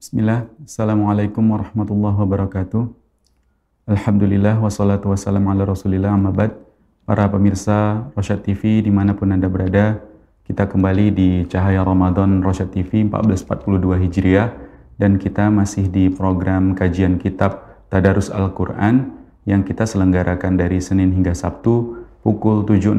Bismillah, Assalamualaikum warahmatullahi wabarakatuh. Alhamdulillah, wassalatu wassalamu ala rasulillah amabad. Para pemirsa Rosyad TV di mana pun Anda berada, kita kembali di Cahaya Ramadan Rosyad TV 1442 Hijriah dan kita masih di program kajian kitab Tadarus Al-Quran yang kita selenggarakan dari Senin hingga Sabtu pukul 7.00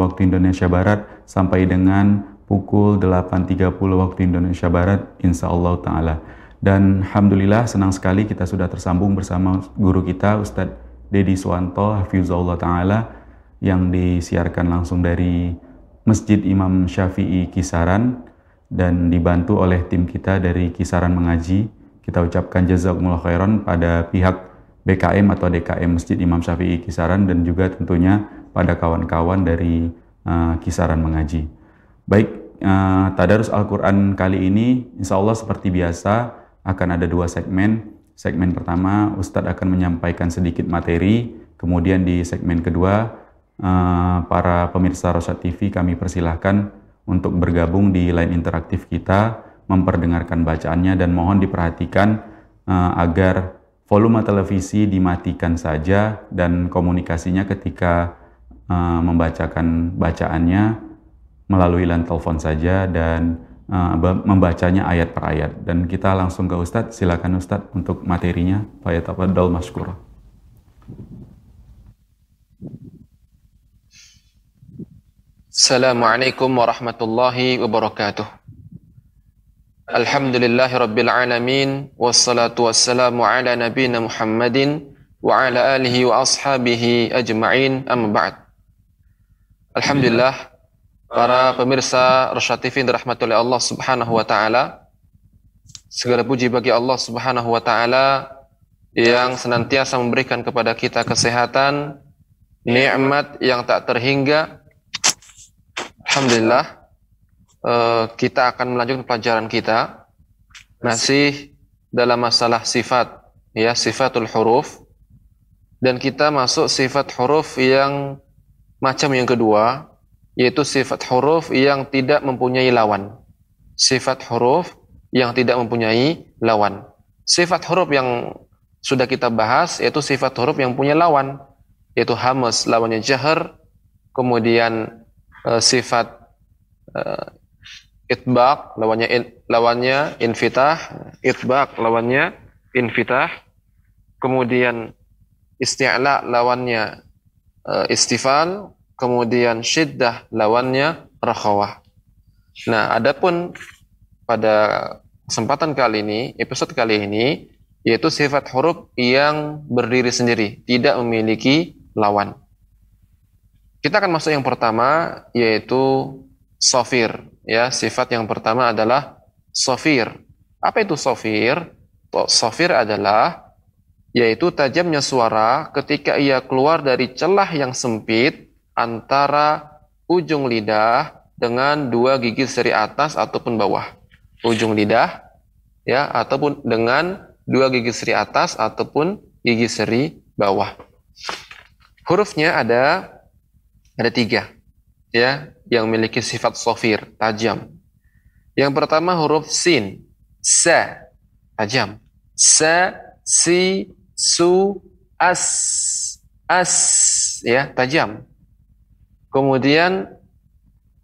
waktu Indonesia Barat sampai dengan pukul 8.30 waktu Indonesia Barat insya Allah Ta'ala. Dan Alhamdulillah senang sekali kita sudah tersambung bersama guru kita Ustadz Dedi Suwanto Hafizullah Ta'ala yang disiarkan langsung dari Masjid Imam Syafi'i Kisaran dan dibantu oleh tim kita dari Kisaran Mengaji. Kita ucapkan jazakumullah khairan pada pihak BKM atau DKM Masjid Imam Syafi'i Kisaran dan juga tentunya pada kawan-kawan dari uh, Kisaran Mengaji. Baik, uh, Tadarus Al-Quran kali ini insya Allah seperti biasa akan ada dua segmen. Segmen pertama, Ustadz akan menyampaikan sedikit materi. Kemudian di segmen kedua, uh, para pemirsa Rosyad TV kami persilahkan untuk bergabung di line interaktif kita, memperdengarkan bacaannya dan mohon diperhatikan uh, agar volume televisi dimatikan saja dan komunikasinya ketika uh, membacakan bacaannya melalui line telepon saja dan membacanya ayat per ayat. Dan kita langsung ke Ustadz, silakan Ustadz untuk materinya. Pak Tafadol Maskura. Assalamualaikum warahmatullahi wabarakatuh. Alhamdulillahi rabbil alamin wassalatu wassalamu ala nabiyina Muhammadin wa ala alihi wa ashabihi ajma'in amma ba'd. Alhamdulillah para pemirsa Rosyad TV dirahmati oleh Allah Subhanahu wa taala. Segala puji bagi Allah Subhanahu wa taala yang senantiasa memberikan kepada kita kesehatan, nikmat yang tak terhingga. Alhamdulillah eh, kita akan melanjutkan pelajaran kita masih dalam masalah sifat ya sifatul huruf dan kita masuk sifat huruf yang macam yang kedua yaitu sifat huruf yang tidak mempunyai lawan. Sifat huruf yang tidak mempunyai lawan. Sifat huruf yang sudah kita bahas yaitu sifat huruf yang punya lawan, yaitu hamas lawannya jahar, kemudian uh, sifat uh, itbaq lawannya in, lawannya infitah, itbaq lawannya infitah, kemudian isti'la lawannya uh, istifal, kemudian syiddah lawannya rakhawah. Nah, adapun pada kesempatan kali ini, episode kali ini, yaitu sifat huruf yang berdiri sendiri, tidak memiliki lawan. Kita akan masuk yang pertama, yaitu sofir. Ya, sifat yang pertama adalah sofir. Apa itu sofir? Sofir adalah yaitu tajamnya suara ketika ia keluar dari celah yang sempit antara ujung lidah dengan dua gigi seri atas ataupun bawah. Ujung lidah ya ataupun dengan dua gigi seri atas ataupun gigi seri bawah. Hurufnya ada ada tiga ya yang memiliki sifat sofir tajam. Yang pertama huruf sin sa tajam sa si su as as ya tajam Kemudian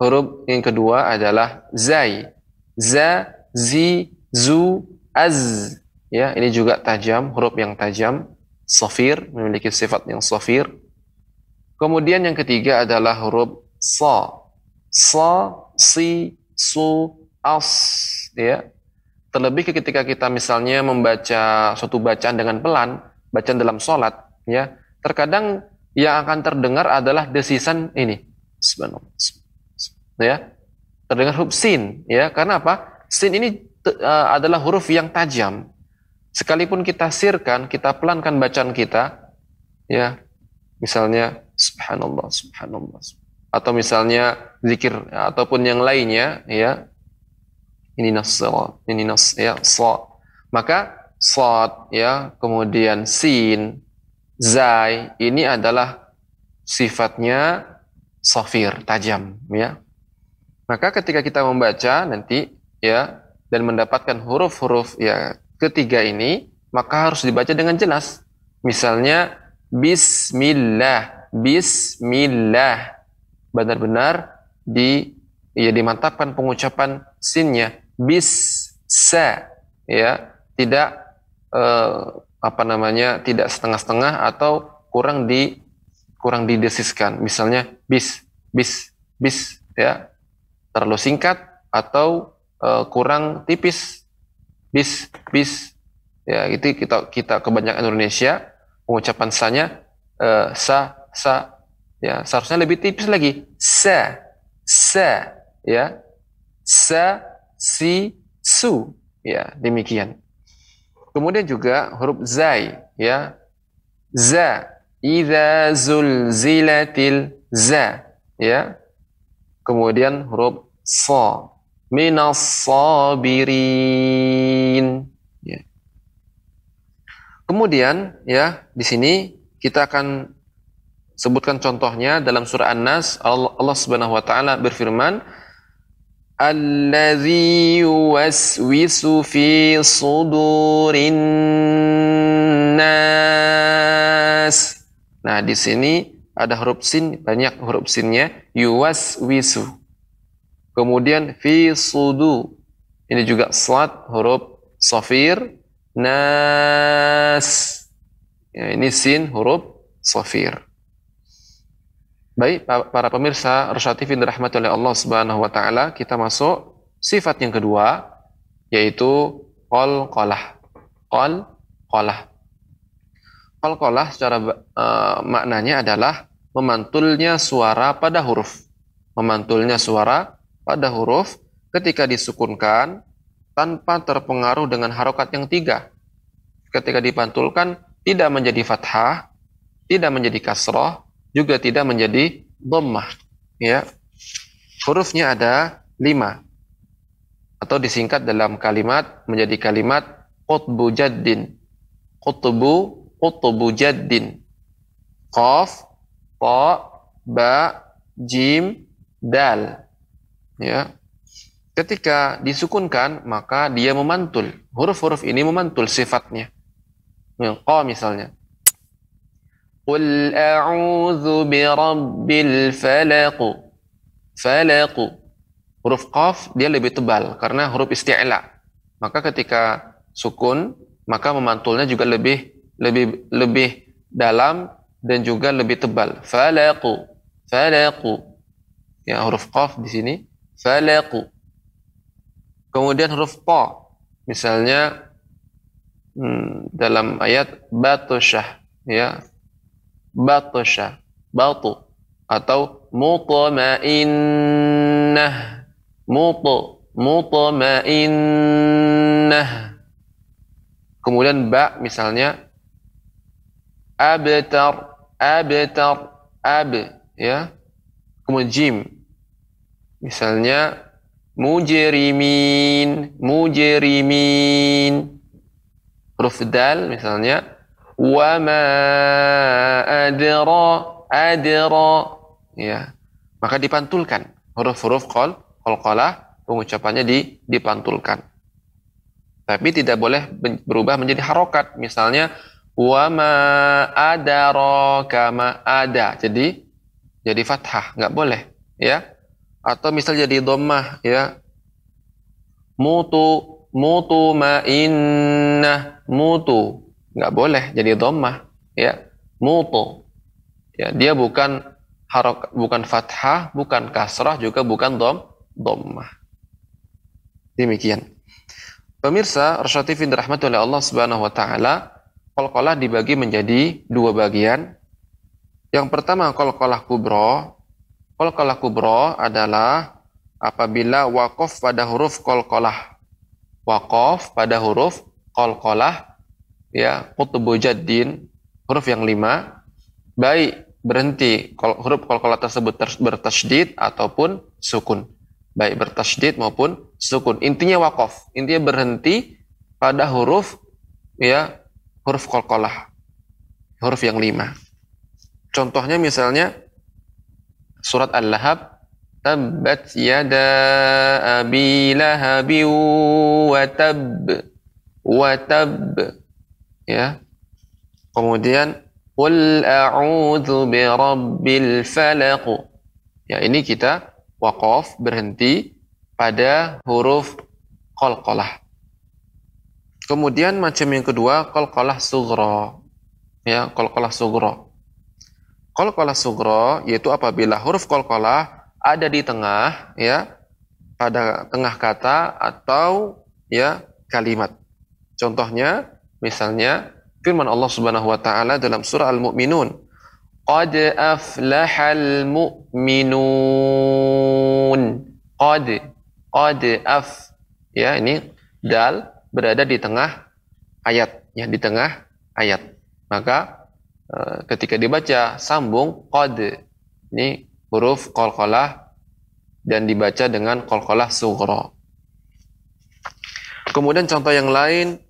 huruf yang kedua adalah zai. Za, zi, zu, az. Ya, ini juga tajam, huruf yang tajam. Sofir, memiliki sifat yang sofir. Kemudian yang ketiga adalah huruf sa. Sa, si, su, as. Ya. Terlebih ketika kita misalnya membaca suatu bacaan dengan pelan, bacaan dalam sholat, ya, terkadang yang akan terdengar adalah desisan ini. Ya. Terdengar huruf sin, ya. Karena apa? Sin ini uh, adalah huruf yang tajam. Sekalipun kita sirkan, kita pelankan bacaan kita, ya. Misalnya subhanallah, subhanallah. Atau misalnya zikir ataupun yang lainnya, ya. Ini nas ini nas ya, sa. Maka sad ya, kemudian sin, zai ini adalah sifatnya sofir, tajam ya. Maka ketika kita membaca nanti ya dan mendapatkan huruf-huruf ya ketiga ini, maka harus dibaca dengan jelas. Misalnya bismillah, bismillah. Benar-benar di ya dimantapkan pengucapan sinnya bis sa ya, tidak eh, apa namanya? tidak setengah-setengah atau kurang di kurang didesiskan. Misalnya bis, bis, bis ya. Terlalu singkat atau uh, kurang tipis. Bis, bis. Ya, itu kita kita kebanyakan Indonesia pengucapan sanya uh, sa sa ya seharusnya lebih tipis lagi sa sa ya sa si su ya demikian kemudian juga huruf zai ya za idza zulzilatil za ya kemudian huruf sa minas sabirin ya. kemudian ya di sini kita akan sebutkan contohnya dalam surah An-Nas Allah, Allah Subhanahu wa taala berfirman Alladhi yuwaswisu fi sudurin nas Nah, di sini ada huruf sin, banyak huruf sinnya. Yuwas wisu. Kemudian fi sudu. Ini juga slat huruf sofir. Nas. Ya, ini sin huruf sofir. Baik, para pemirsa TV dirahmati oleh Allah Subhanahu wa taala, kita masuk sifat yang kedua yaitu qol qolah. Qol qolah. Qalqalah secara uh, maknanya adalah memantulnya suara pada huruf. Memantulnya suara pada huruf ketika disukunkan tanpa terpengaruh dengan harokat yang tiga. Ketika dipantulkan tidak menjadi fathah, tidak menjadi kasroh, juga tidak menjadi dhammah. Ya. Hurufnya ada lima. Atau disingkat dalam kalimat menjadi kalimat qutbu jaddin. Qutbu qutbu jaddin. Qaf, ta, ba, jim, dal. Ya. Ketika disukunkan, maka dia memantul. Huruf-huruf ini memantul sifatnya. Ya, qa misalnya. Qul a'udzu birabbil falaq. Falaq. Huruf qaf dia lebih tebal karena huruf isti'la. Maka ketika sukun, maka memantulnya juga lebih lebih lebih dalam dan juga lebih tebal. Falaqu. Falaqu. Ya huruf qaf di sini falaqu. Kemudian huruf ta. Misalnya hmm, dalam ayat batusyah ya. Batusyah. Batu atau mutmainnah. Mutu mutmainnah. Kemudian ba misalnya abtar abtar ab ya kemudian jim misalnya mujrimin mujrimin huruf dal misalnya wa ma adra adra ya maka dipantulkan huruf-huruf qol qalqalah pengucapannya di dipantulkan tapi tidak boleh berubah menjadi harokat misalnya wa ma adaraka ma ada. Jadi jadi fathah, nggak boleh, ya. Atau misal jadi dhammah, ya. Mutu mutu ma inna mutu. Nggak boleh jadi dhammah, ya. Mutu. Ya, dia bukan harok bukan fathah, bukan kasrah, juga bukan dom dhammah. Demikian. Pemirsa, Rasyad TV dirahmati oleh Allah Subhanahu wa taala, Kolkolah dibagi menjadi dua bagian. Yang pertama kolkolah kubro. Kolkolah kubro adalah apabila wakof pada huruf kolkolah. Wakof pada huruf kolkolah. Ya, kutubu jaddin. Huruf yang lima. Baik berhenti huruf kolkolah tersebut bertasydid ataupun sukun. Baik bertasydid maupun sukun. Intinya wakof. Intinya berhenti pada huruf ya huruf kolkolah. Huruf yang lima. Contohnya misalnya surat Al-Lahab tabbat yada abi lahabi wa tab wa ya. Kemudian qul a'udzu birabbil falaq. Ya ini kita waqaf berhenti pada huruf qalqalah. Kemudian macam yang kedua qalqalah sughra. Ya qalqalah sughra. Qalqalah sughra yaitu apabila huruf qalqalah ada di tengah ya pada tengah kata atau ya kalimat. Contohnya misalnya firman Allah Subhanahu wa taala dalam surah Al-Mu'minun, "Qad aflahal mu'minun." Qad qad af ya ini dal berada di tengah ayat ya di tengah ayat. Maka eh, ketika dibaca sambung qad ini huruf qalqalah dan dibaca dengan qalqalah sughra. Kemudian contoh yang lain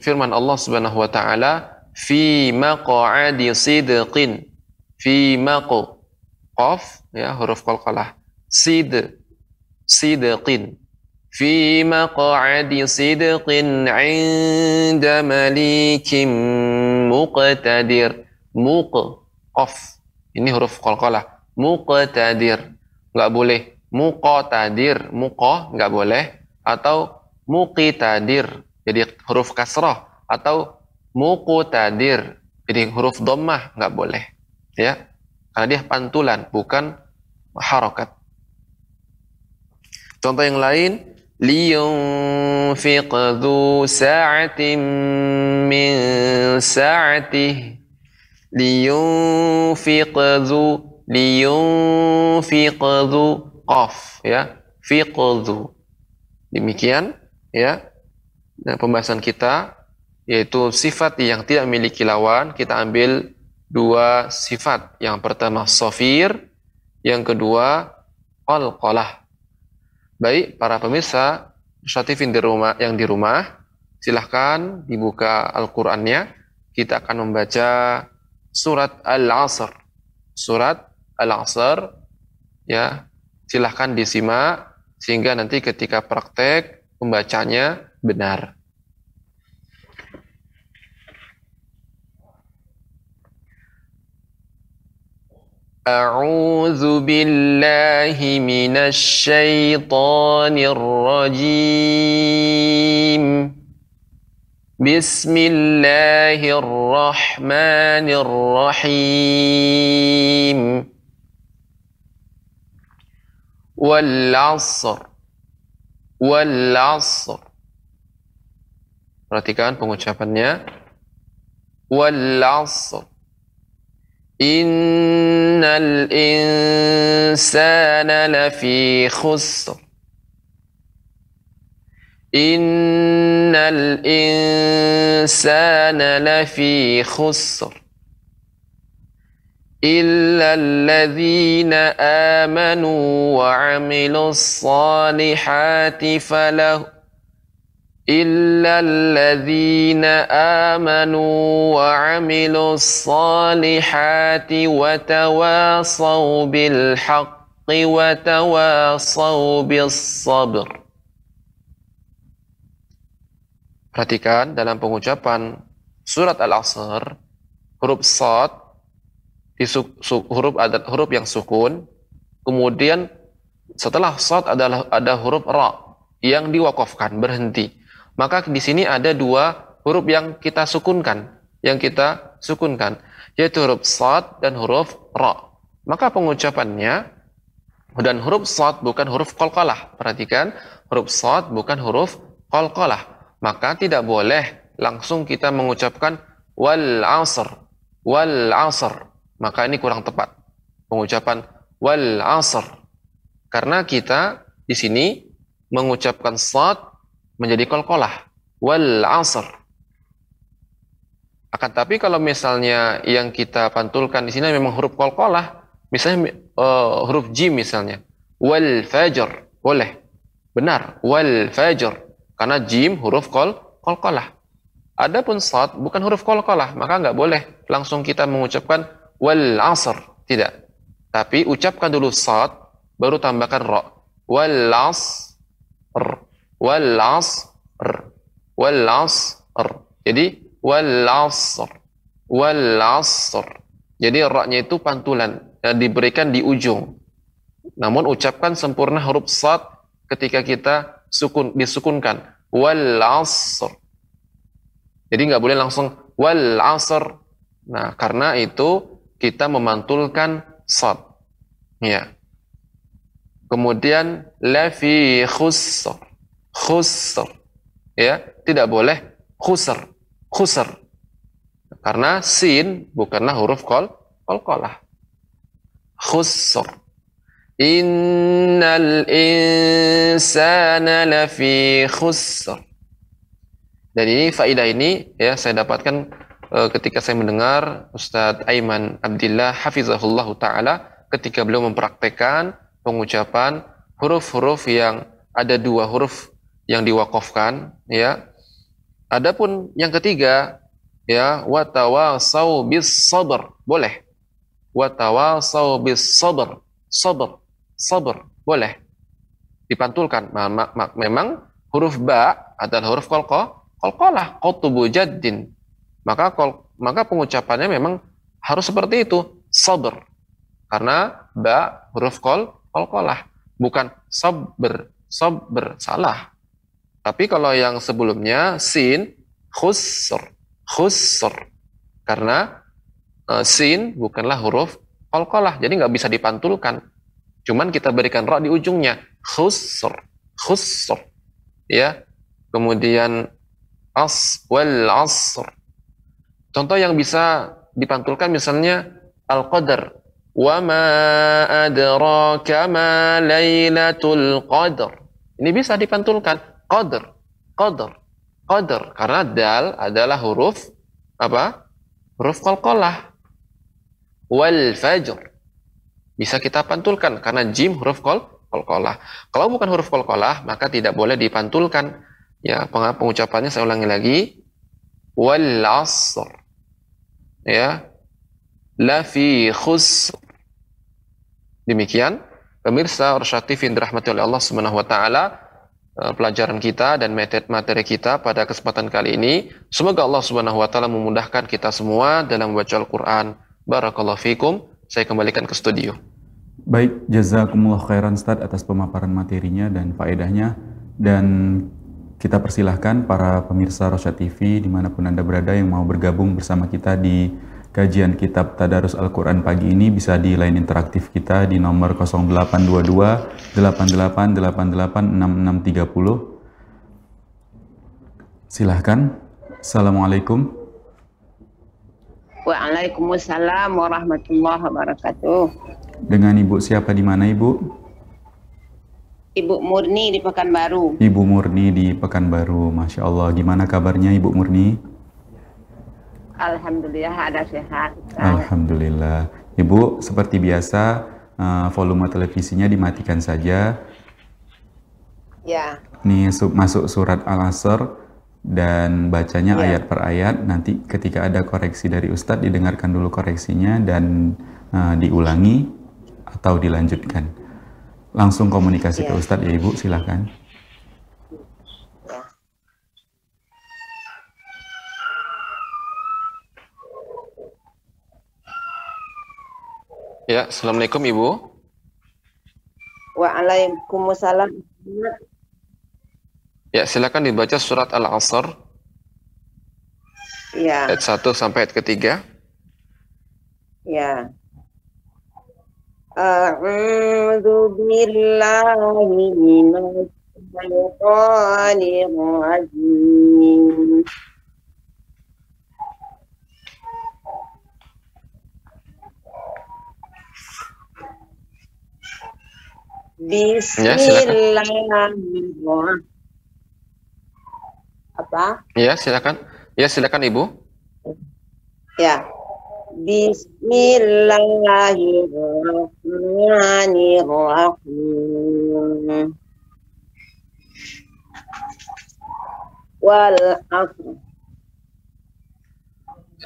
firman Allah Subhanahu wa taala fi maq'adi sidqin fi maqo qaf ya huruf qalqalah sid sidqin fi maq'adi sidqin 'inda malikim muqtadir muq qaf ini huruf qalqalah. Muqtadir. Nggak boleh. Muqtadir. Muqa nggak boleh. Atau muqitadir. Jadi huruf kasrah. Atau muqtadir. Jadi huruf dhammah nggak boleh. Ya. Karena dia pantulan, bukan harokat. Contoh yang lain, liyunfiq dhu sa'atin min sa'atih liyunfiq dzu qaf ya fiqdzu demikian ya dan pembahasan kita yaitu sifat yang tidak memiliki lawan kita ambil dua sifat. Yang pertama sofir yang kedua qalqalah baik para pemirsa Syatifin di rumah yang di rumah silahkan dibuka Al-Qur'annya. Kita akan membaca surat Al-Asr. Surat Al-Asr ya, silahkan disimak sehingga nanti ketika praktek pembacanya benar. أعوذ بالله من الشيطان الرجيم. بسم الله الرحمن الرحيم. والعصر والعصر. Perhatikan pengucapannya. والعصر. إن الإنسان لفي خسر إن الإنسان لفي خسر إلا الذين آمنوا وعملوا الصالحات فله إلا الذين آمنوا وعملوا الصالحات وتواصوا بالحق وتواصوا بالصبر Perhatikan dalam pengucapan surat Al-Asr, huruf Sad, di su, su, huruf ada huruf yang sukun, kemudian setelah Sad adalah ada huruf Ra yang diwakafkan, berhenti. Maka di sini ada dua huruf yang kita sukunkan, yang kita sukunkan, yaitu huruf Sad dan huruf Ra. Maka pengucapannya dan huruf Sad bukan huruf qalqalah. Perhatikan, huruf Sad bukan huruf qalqalah maka tidak boleh langsung kita mengucapkan wal asr wal asr maka ini kurang tepat pengucapan wal asr karena kita di sini mengucapkan sad menjadi kolkolah wal asr akan tapi kalau misalnya yang kita pantulkan di sini memang huruf kolkolah misalnya uh, huruf jim misalnya wal fajr boleh benar wal fajr karena jim huruf kol kolkolah. Adapun sad bukan huruf kolkolah, maka nggak boleh langsung kita mengucapkan wal asr. Tidak. Tapi ucapkan dulu sad baru tambahkan ro. Wal asr. Wal asr. Wal asr. Jadi wal asr. Wal asr. Jadi ro-nya itu pantulan dan diberikan di ujung. Namun ucapkan sempurna huruf sad ketika kita sukun disukunkan wal asr. Jadi nggak boleh langsung wal asr. Nah, karena itu kita memantulkan sad. Ya. Kemudian la fi khusr. Khusr. Ya, tidak boleh khusr. Khusr. Karena sin bukanlah huruf kol qalqalah. Khusr. Innal insana lafi khusr. Dan ini faidah ini ya saya dapatkan uh, ketika saya mendengar Ustadz Aiman Abdillah hafizahullah taala ketika beliau mempraktekkan pengucapan huruf-huruf yang ada dua huruf yang diwakafkan ya. Adapun yang ketiga ya watawasau bis sabr. Boleh. Watawasau bis sabr. Sabr. Sabr. Boleh. Dipantulkan. Memang huruf ba adalah huruf qalqa qalqalah qatubu jaddin. Maka kol, maka pengucapannya memang harus seperti itu sabr. Karena ba huruf kol qalqalah bukan sabr sabr salah tapi kalau yang sebelumnya sin khusr. Khusr. Karena uh, sin bukanlah huruf qalqalah jadi nggak bisa dipantulkan. Cuman kita berikan ra di ujungnya. Khusr. Khusr. Ya. Kemudian as wal asr. Contoh yang bisa dipantulkan misalnya al qadar wa ma adraka ma lailatul qadar ini bisa dipantulkan qadar qadar qadar karena dal adalah huruf apa? Huruf qalqalah. Wal fajr. Bisa kita pantulkan karena jim huruf qal qalqalah. Kalau bukan huruf qalqalah maka tidak boleh dipantulkan. Ya, pengucapannya saya ulangi lagi. Wal asr. Ya. La fi khusr. Demikian pemirsa Rasyad TV dirahmati oleh Allah Subhanahu wa taala pelajaran kita dan materi kita pada kesempatan kali ini. Semoga Allah Subhanahu wa taala memudahkan kita semua dalam membaca Al-Qur'an. Barakallahu fikum. Saya kembalikan ke studio. Baik, jazakumullah khairan Ustaz atas pemaparan materinya dan faedahnya dan kita persilahkan para pemirsa Rosya TV di mana pun Anda berada yang mau bergabung bersama kita di kajian kitab Tadarus Al-Quran pagi ini bisa di line interaktif kita di nomor 0822 88886630. Silahkan. Assalamualaikum. Waalaikumsalam warahmatullahi wabarakatuh. Dengan Ibu siapa di mana Ibu? Ibu Murni di Pekanbaru. Ibu Murni di Pekanbaru. Masya Allah. Gimana kabarnya Ibu Murni? Alhamdulillah ada sehat. Alhamdulillah. Ibu, seperti biasa, uh, volume televisinya dimatikan saja. Ya. Nih masuk surat Al-Asr dan bacanya ya. ayat per ayat. Nanti ketika ada koreksi dari Ustadz, didengarkan dulu koreksinya dan uh, diulangi atau dilanjutkan. Langsung komunikasi ya. ke Ustadz ya Ibu, silahkan. Ya, Assalamualaikum Ibu. Waalaikumsalam. Ya, silakan dibaca surat Al-Asr. Ya. Ayat 1 sampai ayat ketiga. Ya. A'udzu billahi minasy syaithanir rajim. Bismillahirrahmanirrahim. Apa? Ya, silakan. Ya, silakan Ibu. Ya. Bismillahirrahmanirrahim. Wal.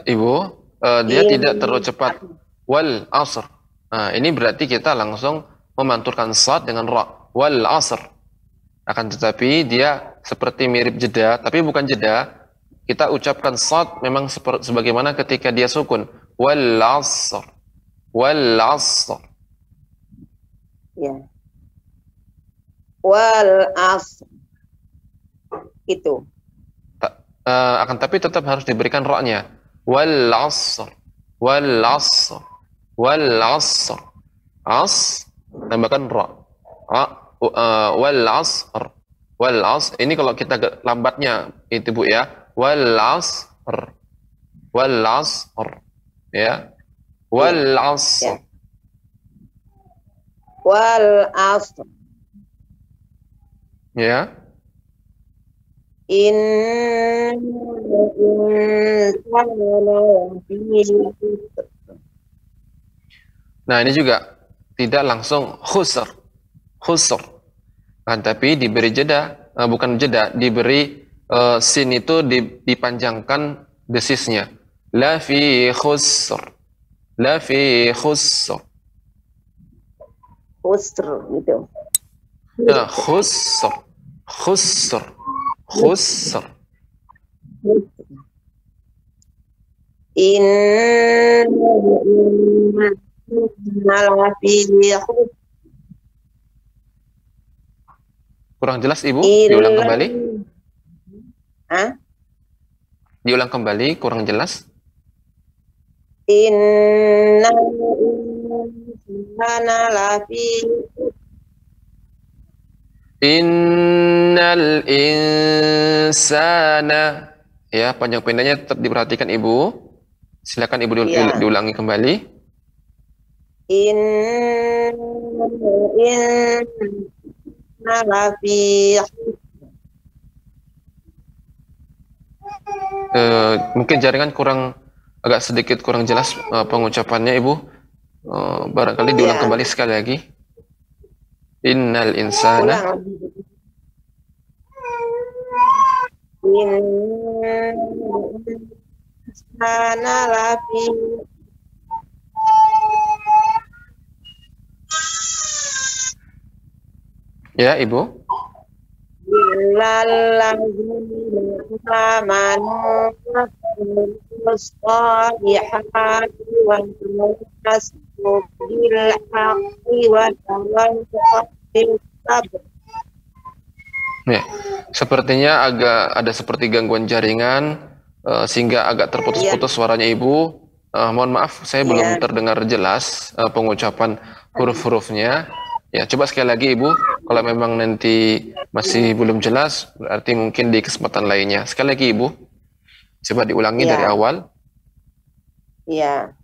Ibu, uh, dia In... tidak terlalu cepat. Wal asr. Nah, ini berarti kita langsung memanturkan sad dengan ra. Wal asr. Akan tetapi dia seperti mirip jeda, tapi bukan jeda. Kita ucapkan sad memang seperti sebagaimana ketika dia sukun. Wal asr. Wal asr. Ya. Wal asr. Itu. Ta- eh, akan tapi tetap harus diberikan ra-nya. Wal asr. Wal asr. Wal asr. As tambahkan ra. Ra uh, wal asr. Wal asr. Ini kalau kita lambatnya itu Bu ya. Wal asr. Wal asr. Ya. Wal asr. Ya. Wal asr. Ya. Khusr. Nah, ini juga tidak langsung khusr. Khusr. Kan tapi diberi jeda, eh, bukan jeda, diberi eh, sin itu di- dipanjangkan desisnya. La fi khusr. La fi khusr. Khusr gitu. Nah, khusr. Khusr. Khusr. Inna khusr. Kurang jelas Ibu? Diulang kembali. Hah? Diulang kembali, kurang jelas. Inna insana lafi Innal insana ya panjang pendeknya tetap diperhatikan Ibu. Silakan Ibu diul- Iya. diulangi kembali. Insana lafi Eh, mungkin jaringan kurang agak sedikit kurang jelas eh, pengucapannya Ibu. Eh, barangkali diulang Iya. kembali sekali lagi. Innal insana. Inna insana lafi bis sabr. Ya, sepertinya agak ada seperti gangguan jaringan eh, sehingga agak terputus-putus suaranya Ibu. Eh, mohon maaf, saya belum Iya. terdengar jelas eh, pengucapan huruf-hurufnya. Ya, coba sekali lagi Ibu, kalau memang nanti masih belum jelas, berarti mungkin di kesempatan lainnya. Sekali lagi Ibu, coba diulangi Iya. dari awal. Ya.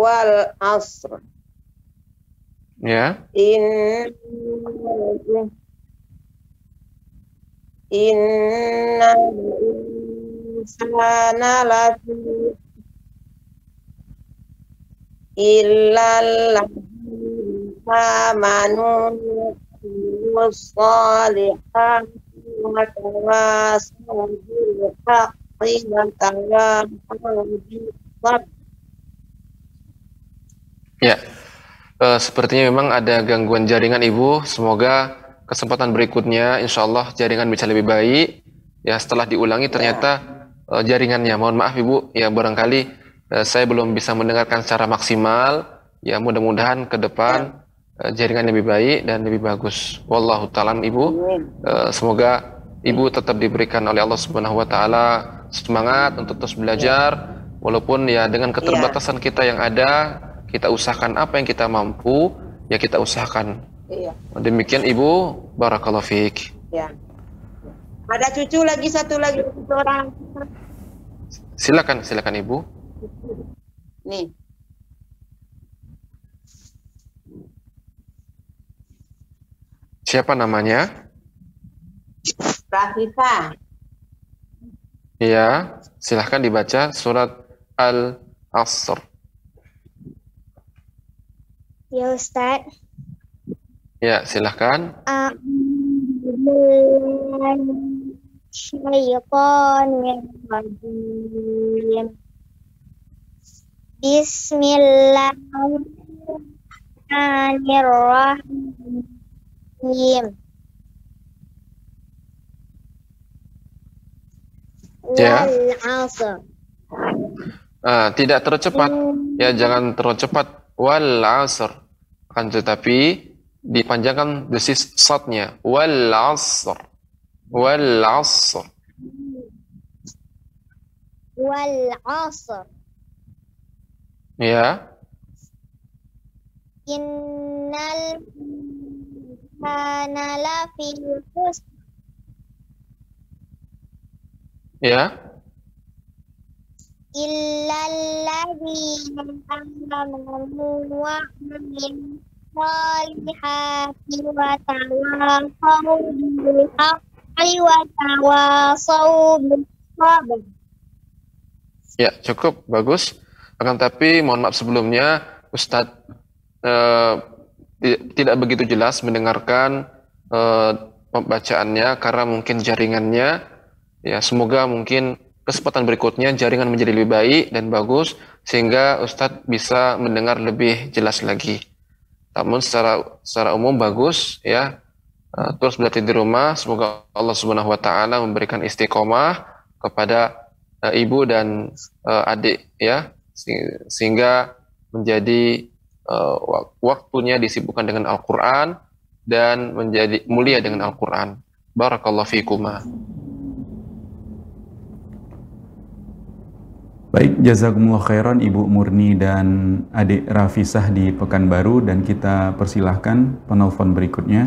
Wal asr. Ya, In Inna insana lafi illal bil haqqi wa tawasaw bis sabr. ya. Eh, sepertinya memang ada gangguan jaringan Ibu. Semoga kesempatan berikutnya, insya Allah jaringan bisa lebih baik. Ya, setelah diulangi ternyata eh, jaringannya. Mohon maaf Ibu, ya barangkali eh, saya belum bisa mendengarkan secara maksimal. Ya, mudah-mudahan ke depan eh, jaringan lebih baik dan lebih bagus. Wallahu taala Ibu. Eh, semoga Ibu tetap diberikan oleh Allah Subhanahu wa taala semangat untuk terus belajar walaupun ya dengan keterbatasan kita yang ada, kita usahakan apa yang kita mampu, ya kita usahakan. Iya. Demikian Ibu, barakallahu fiik. Ya. Ada cucu lagi satu lagi satu orang. Silakan, silakan Ibu. Nih. Siapa namanya? Rafifah. Ya, silahkan dibaca surat Al-Asr. Ya Ustaz. Ya, silahkan. Syaitanirrajim. Bismillahirrahmanirrahim. Bismillahirrahmanirrahim. Ya. Wal asr. Ah, tidak terlalu cepat. Ya, jangan terlalu cepat. Wal asr. Akan tetapi dipanjangkan desis satnya. Wal asr. Wal asr. Wal asr. Ya. Innal insana lafi khusr. Ya. illal ladzina amanu wa amilus solihati wa tawasaw bil haqqi wa tawasaw sabr. Ya, cukup bagus. Akan tapi mohon maaf sebelumnya Ustadz eh, tidak begitu jelas mendengarkan eh, pembacaannya karena mungkin jaringannya ya semoga mungkin kesempatan berikutnya jaringan menjadi lebih baik dan bagus sehingga Ustadz bisa mendengar lebih jelas lagi. Namun secara secara umum bagus ya. Eh, terus berarti di rumah semoga Allah Subhanahu wa taala memberikan istiqomah kepada eh, ibu dan eh, adik ya Se- sehingga menjadi wak- waktunya disibukkan dengan Al-Qur'an dan menjadi mulia dengan Al-Qur'an. Barakallahu fikuma. Baik, jazakumullah khairan Ibu Murni dan adik Rafisah di Pekanbaru dan kita persilahkan penelpon berikutnya.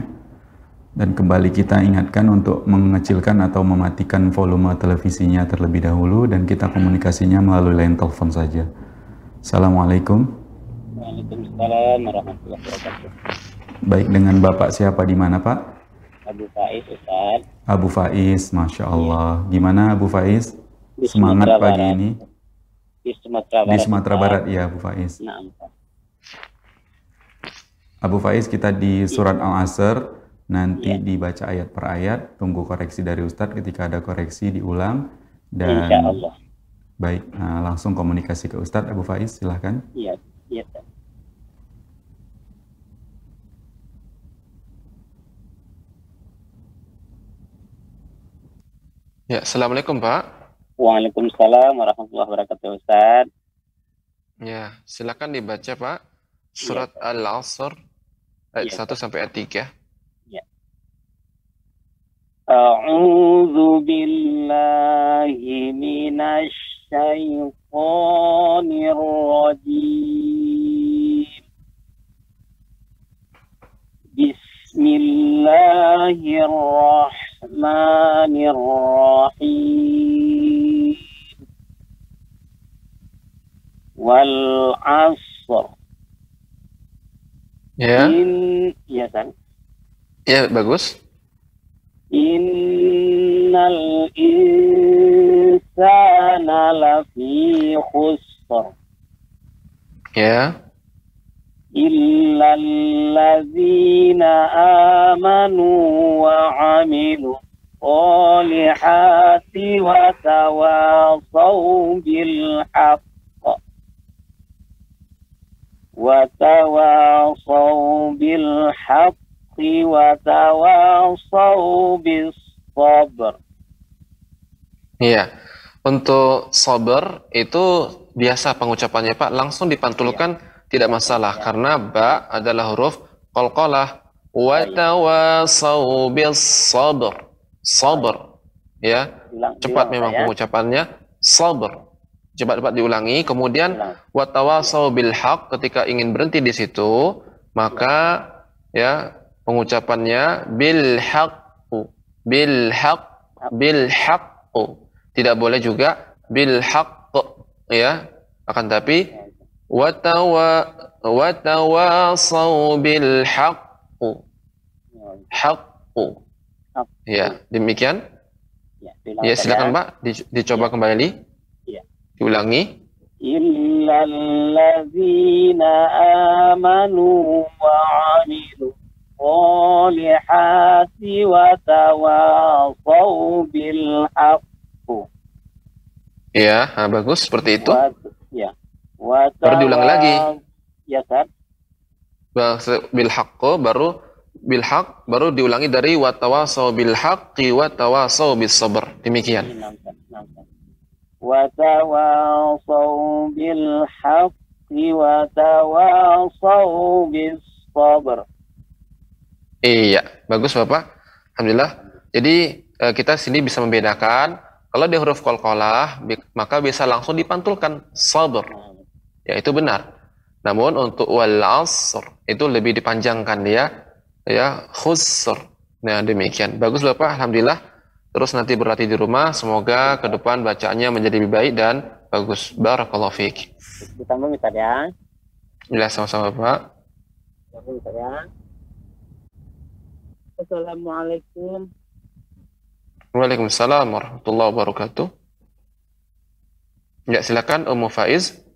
Dan kembali kita ingatkan untuk mengecilkan atau mematikan volume televisinya terlebih dahulu dan kita komunikasinya melalui line telepon saja. Assalamualaikum. Waalaikumsalam warahmatullahi wabarakatuh. Baik dengan Bapak siapa di mana Pak? Abu Faiz Ustaz Abu Faiz, Masya Allah. Gimana Abu Faiz? Di Semangat Sumatera pagi Barat. ini di Sumatera Barat. di Sumatera. Barat ya Abu Faiz. Nah. Abu Faiz kita di surat Al-Asr nanti Iya. dibaca ayat per ayat tunggu koreksi dari Ustadz ketika ada koreksi diulang dan Insya Allah. baik nah, langsung komunikasi ke Ustadz Abu Faiz silahkan Iya, iya. Ustaz. Ya, Assalamualaikum Pak. Waalaikumsalam warahmatullahi wabarakatuh Ustaz. Ya, silakan dibaca Pak. Surat Al-Asr ayat Iya, 1 sampai ayat 3. أعوذ بالله من الشيطان الرجيم بسم الله الرحمن الرحيم والعصر Ya, إن ya kan ya bagus. إن الإنسان لفي خسر Ya, إلا الذين آمنوا وعملوا الصالحات وتواصوا بالحق وتواصوا بالحق وتواصوا بالصبر Iya. Untuk sabar itu biasa pengucapannya Pak, langsung dipantulkan tidak masalah karena ba adalah huruf qalqalah wa tawasau bis sabr. Sabr. Ya, cepat memang ya. pengucapannya sabr. Cepat-cepat diulangi, kemudian wa tawasau bil haq ketika ingin berhenti di situ, maka ya pengucapannya bil haqqu bil haq bil haqqu tidak boleh juga bil haqq ya akan tapi watawa watawasau bil haqqu haqqu Haq. ya demikian Ya, ulang, ya Pak, silakan Pak Di- dicoba kembali Iya. diulangi إلا الذين آمنوا وعملوا الصالحات وتواصوا بالحق ya nah, bagus seperti itu Wat- ya. Baru diulang lagi. Ya kan? Bilhaqqo baru bilhaq baru diulangi dari watawasau bilhaqqi watawasau bisabr. Demikian. Iya, watawasau bilhaqqi watawasau bisabr. Iya, bagus Bapak. Alhamdulillah. Jadi eh, kita sini bisa membedakan kalau di huruf kolkolah maka bisa langsung dipantulkan sabr Ya, itu benar. Namun untuk wal asr itu lebih dipanjangkan dia ya khusr. Nah, demikian. Bagus Bapak, alhamdulillah. Terus nanti berlatih di rumah, semoga ke depan bacaannya menjadi lebih baik dan bagus. Barakallahu fiik. Ditambung Ustaz ya. Ya, sama-sama Bapak. Ditambung Ustaz ya. Assalamualaikum. Waalaikumsalam warahmatullahi wabarakatuh. Ya, silakan Ummu Faiz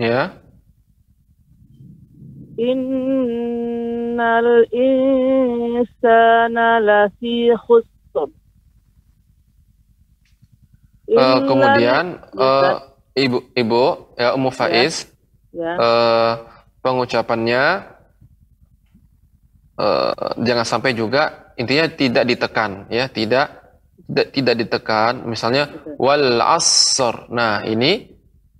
Ya. Innal insana lafi khusr. Uh, kemudian uh, ibu ibu ya Ummu ya. Faiz ya. Ya. Uh, pengucapannya uh, jangan sampai juga intinya tidak ditekan ya tidak tidak, tidak ditekan misalnya wal asr nah ini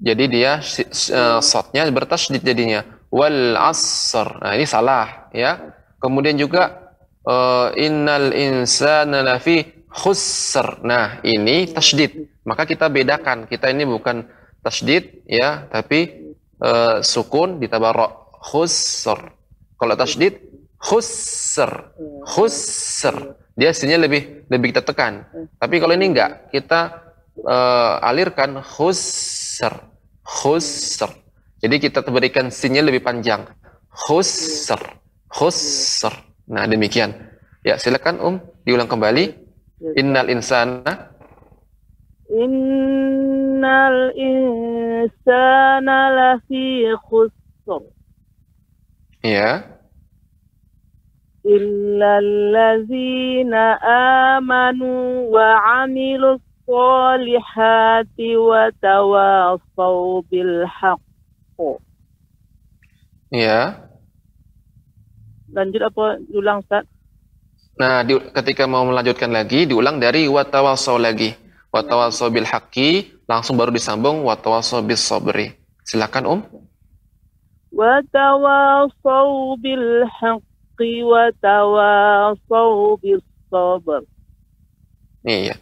jadi dia si- s- eh, shotnya bertasydid jadinya wal asr. Nah, ini salah ya. Kemudian juga eh, innal insana lafi khusr. Nah, ini tasydid. Maka kita bedakan. Kita ini bukan tasydid ya, tapi eh, sukun ditambah ro. Khusr. Kalau tasydid khusr. Khusr. Dia hasilnya lebih lebih kita tekan. Tapi kalau ini enggak, kita eh, alirkan khusr khusr. Jadi kita berikan sinnya lebih panjang. Khusr. Khusr. Nah, demikian. Ya, silakan Um diulang kembali. Innal insana Innal insana lafi khusr. Ya. Illa allazina amanu wa 'amilus الصالحات وتواصوا بالحق Ya. lanjut apa ulang Ustaz? Nah, di, ketika mau melanjutkan lagi, diulang dari watawasau lagi. Watawasau bil haqqi, langsung baru disambung watawasau bis sabri. Silakan Um. وتواصوا بالحق وتواصوا بالصبر Iya.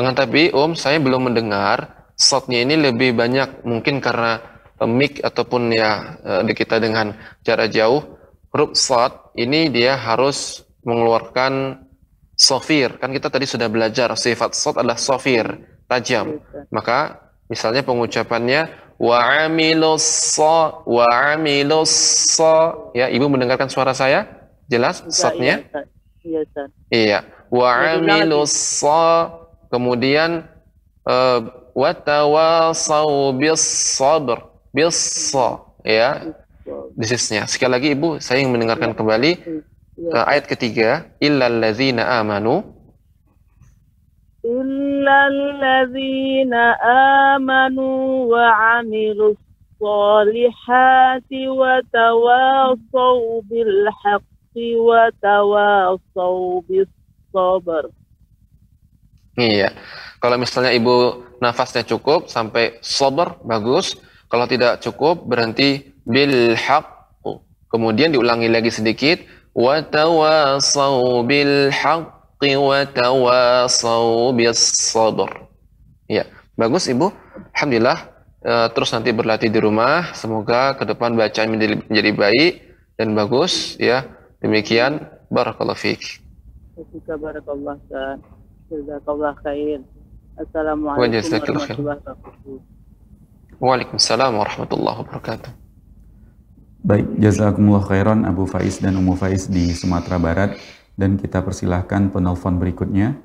Dengan tapi Om, saya belum mendengar shotnya ini lebih banyak mungkin karena eh, mic ataupun ya eh, kita dengan jarak jauh. Huruf shot ini dia harus mengeluarkan sofir. Kan kita tadi sudah belajar sifat shot adalah sofir, tajam. Maka misalnya pengucapannya wa amilus wa amilus ya ibu mendengarkan suara saya jelas shotnya Iya. Iya, wa Ya, lagi. amilus sa Kemudian eh, watawasau bis sabr bis ya bisnisnya. Sekali lagi Ibu, saya ingin mendengarkan kembali uh, ayat ketiga illal ladzina amanu illal ladzina amanu wa 'amilus salihati wa tawasau bil haqqi wa tawasau bis sabr Iya. Kalau misalnya Ibu nafasnya cukup sampai sabar bagus. Kalau tidak cukup berhenti bil. Kemudian diulangi lagi sedikit wa tawasau bil haqqi. Iya, bagus Ibu. Alhamdulillah. Eh, terus nanti berlatih di rumah. Semoga ke depan bacaan menjadi, baik dan bagus ya. Demikian barakallahu fiik. Wa barakallah Ustaz. Jazakallah khair. Assalamualaikum warahmatullahi wabarakatuh. Waalaikumsalam warahmatullahi wabarakatuh. Baik, jazakumullah khairan Abu Faiz dan Ummu Faiz di Sumatera Barat dan kita persilahkan penelpon berikutnya.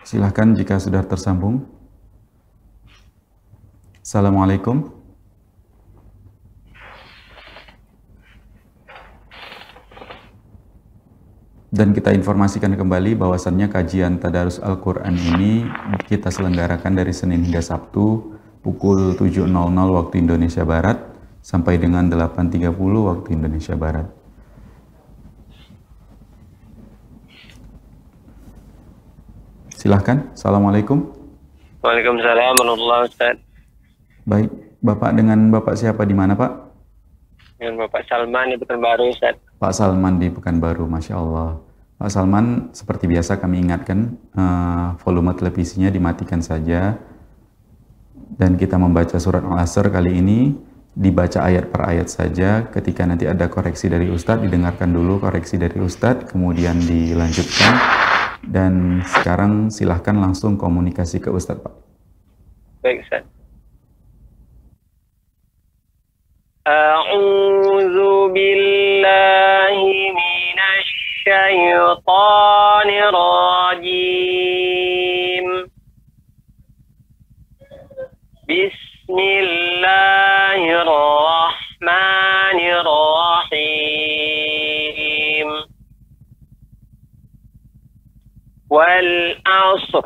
Silahkan jika sudah tersambung. Assalamualaikum. Dan kita informasikan kembali bahwasannya kajian Tadarus Al-Quran ini kita selenggarakan dari Senin hingga Sabtu pukul 7.00 waktu Indonesia Barat sampai dengan 8.30 waktu Indonesia Barat. Silahkan. Assalamualaikum. Waalaikumsalam warahmatullahi wabarakatuh. Baik, Bapak dengan Bapak siapa di mana Pak? Dengan Bapak Salman di Pekanbaru Ustaz. Pak Salman di Pekanbaru, Masya Allah. Pak Salman, seperti biasa kami ingatkan, uh, volume televisinya dimatikan saja. Dan kita membaca surat Al-Asr kali ini, dibaca ayat per ayat saja. Ketika nanti ada koreksi dari Ustadz, didengarkan dulu koreksi dari Ustadz, kemudian dilanjutkan. Dan sekarang silahkan langsung komunikasi ke Ustadz, Pak. Baik, Ustaz. أعوذ بالله من الشيطان الرجيم بسم الله الرحمن الرحيم والعصر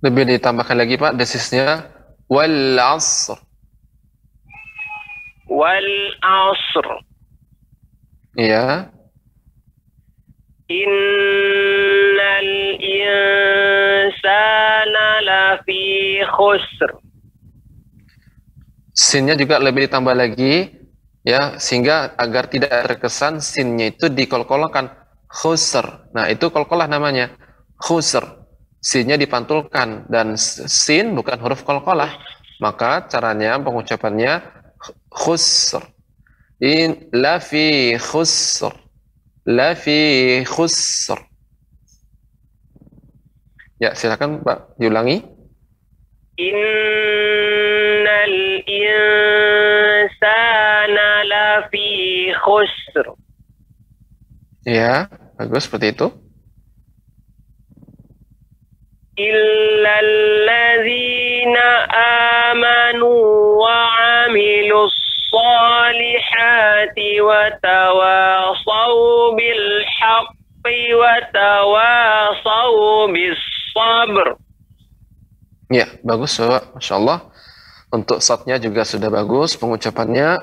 Lebih ditambahkan lagi Pak desisnya wal asr. والعصر Iya. Innal insana lafi khusr. Sinnya juga lebih ditambah lagi ya sehingga agar tidak terkesan sinnya itu dikolkolokan khusr. Nah, itu kolkolah namanya. Khusr. Sinnya dipantulkan dan sin bukan huruf kolkolah. Maka caranya pengucapannya khusr. In lafi khusr lafi khusr. Ya, silakan Pak diulangi. Innal insana lafi khusr. Ya, bagus seperti itu. Illal ladzina amanu wa 'amilus الصالحات وتواصوا بالحق وتواصوا بالصبر Ya, bagus Bapak. Masya Allah. Untuk satnya juga sudah bagus pengucapannya.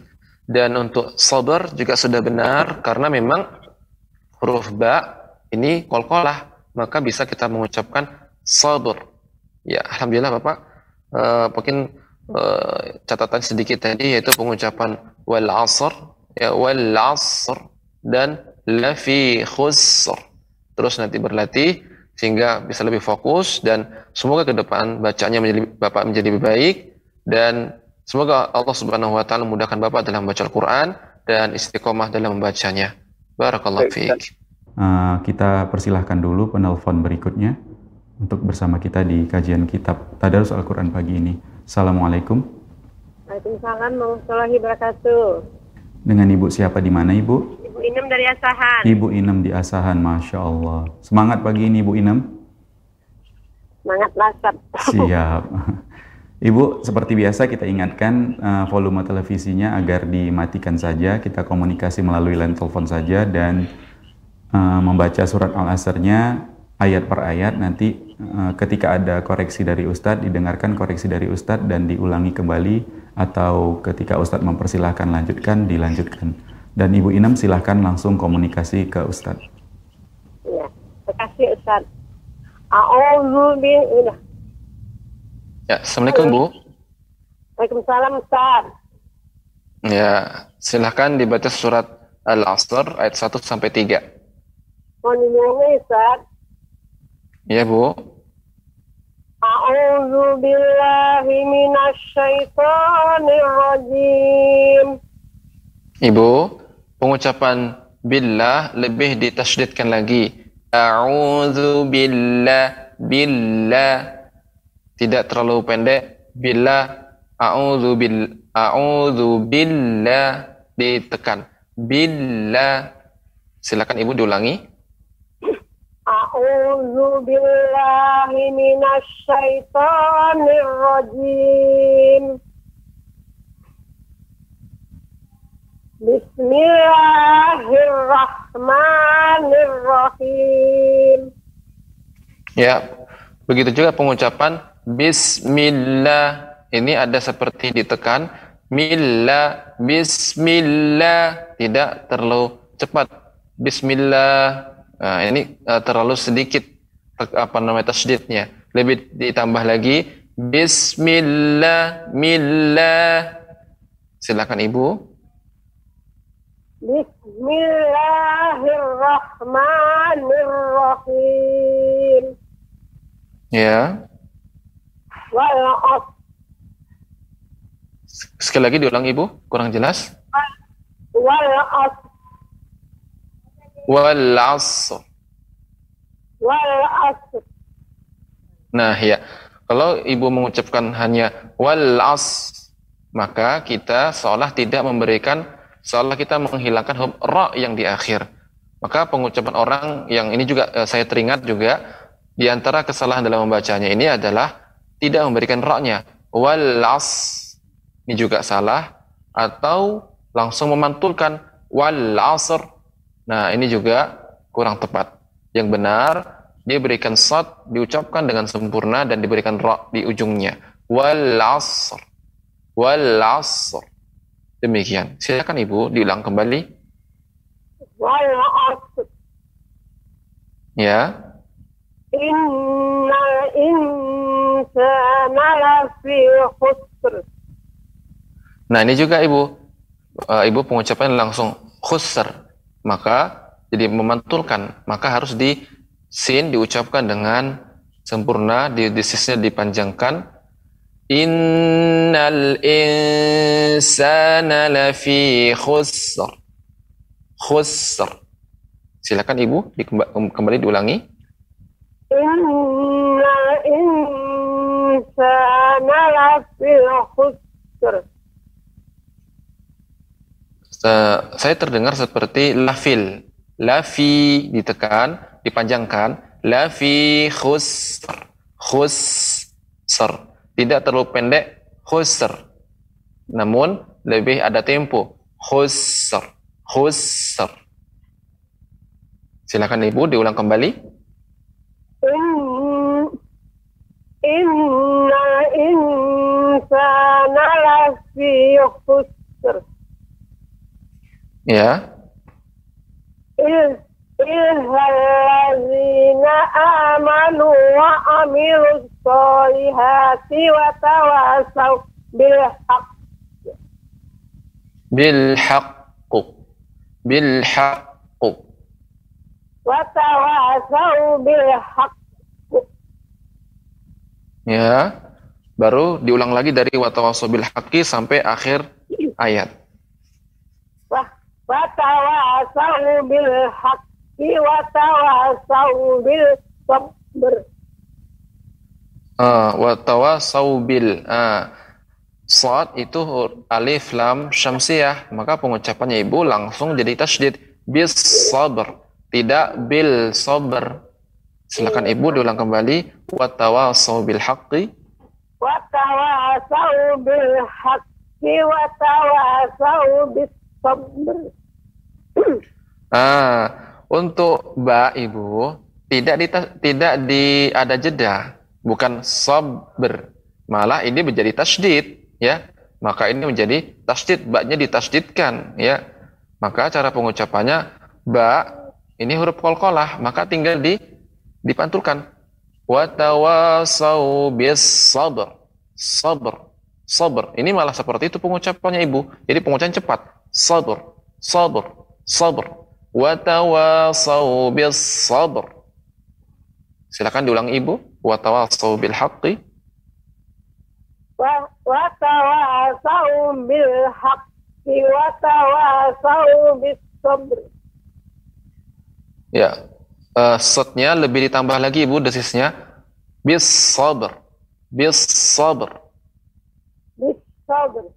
Dan untuk sabar juga sudah benar. Karena memang huruf ba ini kolkolah. Maka bisa kita mengucapkan sabar. Ya, Alhamdulillah Bapak. Eh, mungkin eh, catatan sedikit tadi yaitu pengucapan wal asr. Ya, wal asr. Dan lafi khusr. Terus nanti berlatih sehingga bisa lebih fokus dan semoga ke depan bacanya menjadi Bapak menjadi lebih baik dan semoga Allah Subhanahu wa taala memudahkan Bapak dalam membaca Al-Qur'an dan istiqomah dalam membacanya. Barakallahu fiik. Uh, kita persilahkan dulu penelpon berikutnya untuk bersama kita di kajian kitab Tadarus Al-Quran pagi ini. Assalamualaikum. Waalaikumsalam warahmatullahi wabarakatuh. Dengan Ibu siapa di mana Ibu? Ibu Inem dari Asahan. Ibu Inem di Asahan, Masya Allah. Semangat pagi ini Ibu Inem. Semangat lasap. Siap. Ibu, seperti biasa kita ingatkan uh, volume televisinya agar dimatikan saja. Kita komunikasi melalui line telepon saja dan uh, membaca surat Al-Asrnya ayat per ayat. Nanti ketika ada koreksi dari Ustadz, didengarkan koreksi dari Ustadz dan diulangi kembali. Atau ketika Ustadz mempersilahkan lanjutkan, dilanjutkan. Dan Ibu Inem silahkan langsung komunikasi ke Ustadz. Ya. Terima kasih billah. Ya, Assalamualaikum Bu. Waalaikumsalam Ustaz. Ya, silahkan dibaca surat Al-Asr ayat 1 sampai 3. Mohon diulangi Ustaz. Ya Bu. A'udzu billahi minasyaitonir rajim. Ibu, pengucapan billah lebih ditasydidkan lagi. A'udzu billah billah. Tidak terlalu pendek. Billah A'udzu bil a'udzu billah ditekan. Billah. Silakan Ibu diulangi. A'udzu billahi minasyaitonir rajim. Bismillahirrahmanirrahim. Ya. Begitu juga pengucapan bismillah. Ini ada seperti ditekan Milla, Bismillah, tidak terlalu cepat. Bismillah, nah, ini uh, terlalu sedikit apa namanya tasydidnya. Lebih ditambah lagi Bismillah, Millah. Silakan Ibu. Bismillahirrahmanirrahim. Ya. Wal. Sekali lagi diulang Ibu, kurang jelas. Wal. Wal asr. Wal asr. Nah, ya. Kalau Ibu mengucapkan hanya wal as, maka kita seolah tidak memberikan seolah kita menghilangkan huruf ra yang di akhir. Maka pengucapan orang yang ini juga eh, saya teringat juga di antara kesalahan dalam membacanya ini adalah tidak memberikan ra-nya. Wal as ini juga salah atau langsung memantulkan wal asr. Nah, ini juga kurang tepat. Yang benar dia berikan sad diucapkan dengan sempurna dan diberikan ra di ujungnya. Wal asr. Wal asr. Demikian. Silakan Ibu diulang kembali. Wal asr. Ya. Innal insana lafi khusr. Nah, ini juga Ibu. Uh, Ibu pengucapan langsung khusr. Maka jadi memantulkan, maka harus di sin diucapkan dengan sempurna, di desisnya dipanjangkan. Innal insana lafi khusr. Khusr. Silakan Ibu kembali diulangi. Innal insana lafi khusr. Eh, saya terdengar seperti lafil. Lafi ditekan, dipanjangkan. Lafi khusr. Khusr. Tidak terlalu pendek. Khusr. Namun lebih ada tempo. Khusr. Khusr. Silakan Ibu diulang kembali. In, innal insana lafi khusr. Ya. Il illallazina amanu wa amilus solihati wa tawasaw bil haqq Bil haqqu. Bil haqqu. wa tawasaw bil haqq Ya. Baru diulang lagi dari watawasaw bil haqqi sampai akhir ayat. Wa wa tawasaw bil haqqi wa tawasaw bil sabr Ah, wa tawasaubil. Ah, Sad itu alif lam syamsiyah, maka pengucapannya ibu langsung jadi tasydid. Bis sabr, tidak bil sabr. Silakan ibu diulang kembali. Wa tawasau bil haqqi wa tawasaw bil haqqi wa tawasaw bis sabr Ah, untuk ba ibu tidak di tidak di ada jeda, bukan sabr. Malah ini menjadi tasydid, ya. Maka ini menjadi tasydid, ba-nya ditasydidkan, ya. Maka cara pengucapannya ba ini huruf qalqalah, maka tinggal di dipantulkan. Wa tawasau bis sabr. Sabr. Sabr. Ini malah seperti itu pengucapannya Ibu. Jadi pengucapan cepat. Sabr. Sabr sabr. Wa tawasau bis sabr. Silakan diulang ibu. Wa tawasau bil haqqi. Wa tawasau bil haqqi. Wa tawasau bis sabr. Ya. Uh, setnya lebih ditambah lagi ibu desisnya. Bis sabr. Bis sabr. Bis sabr.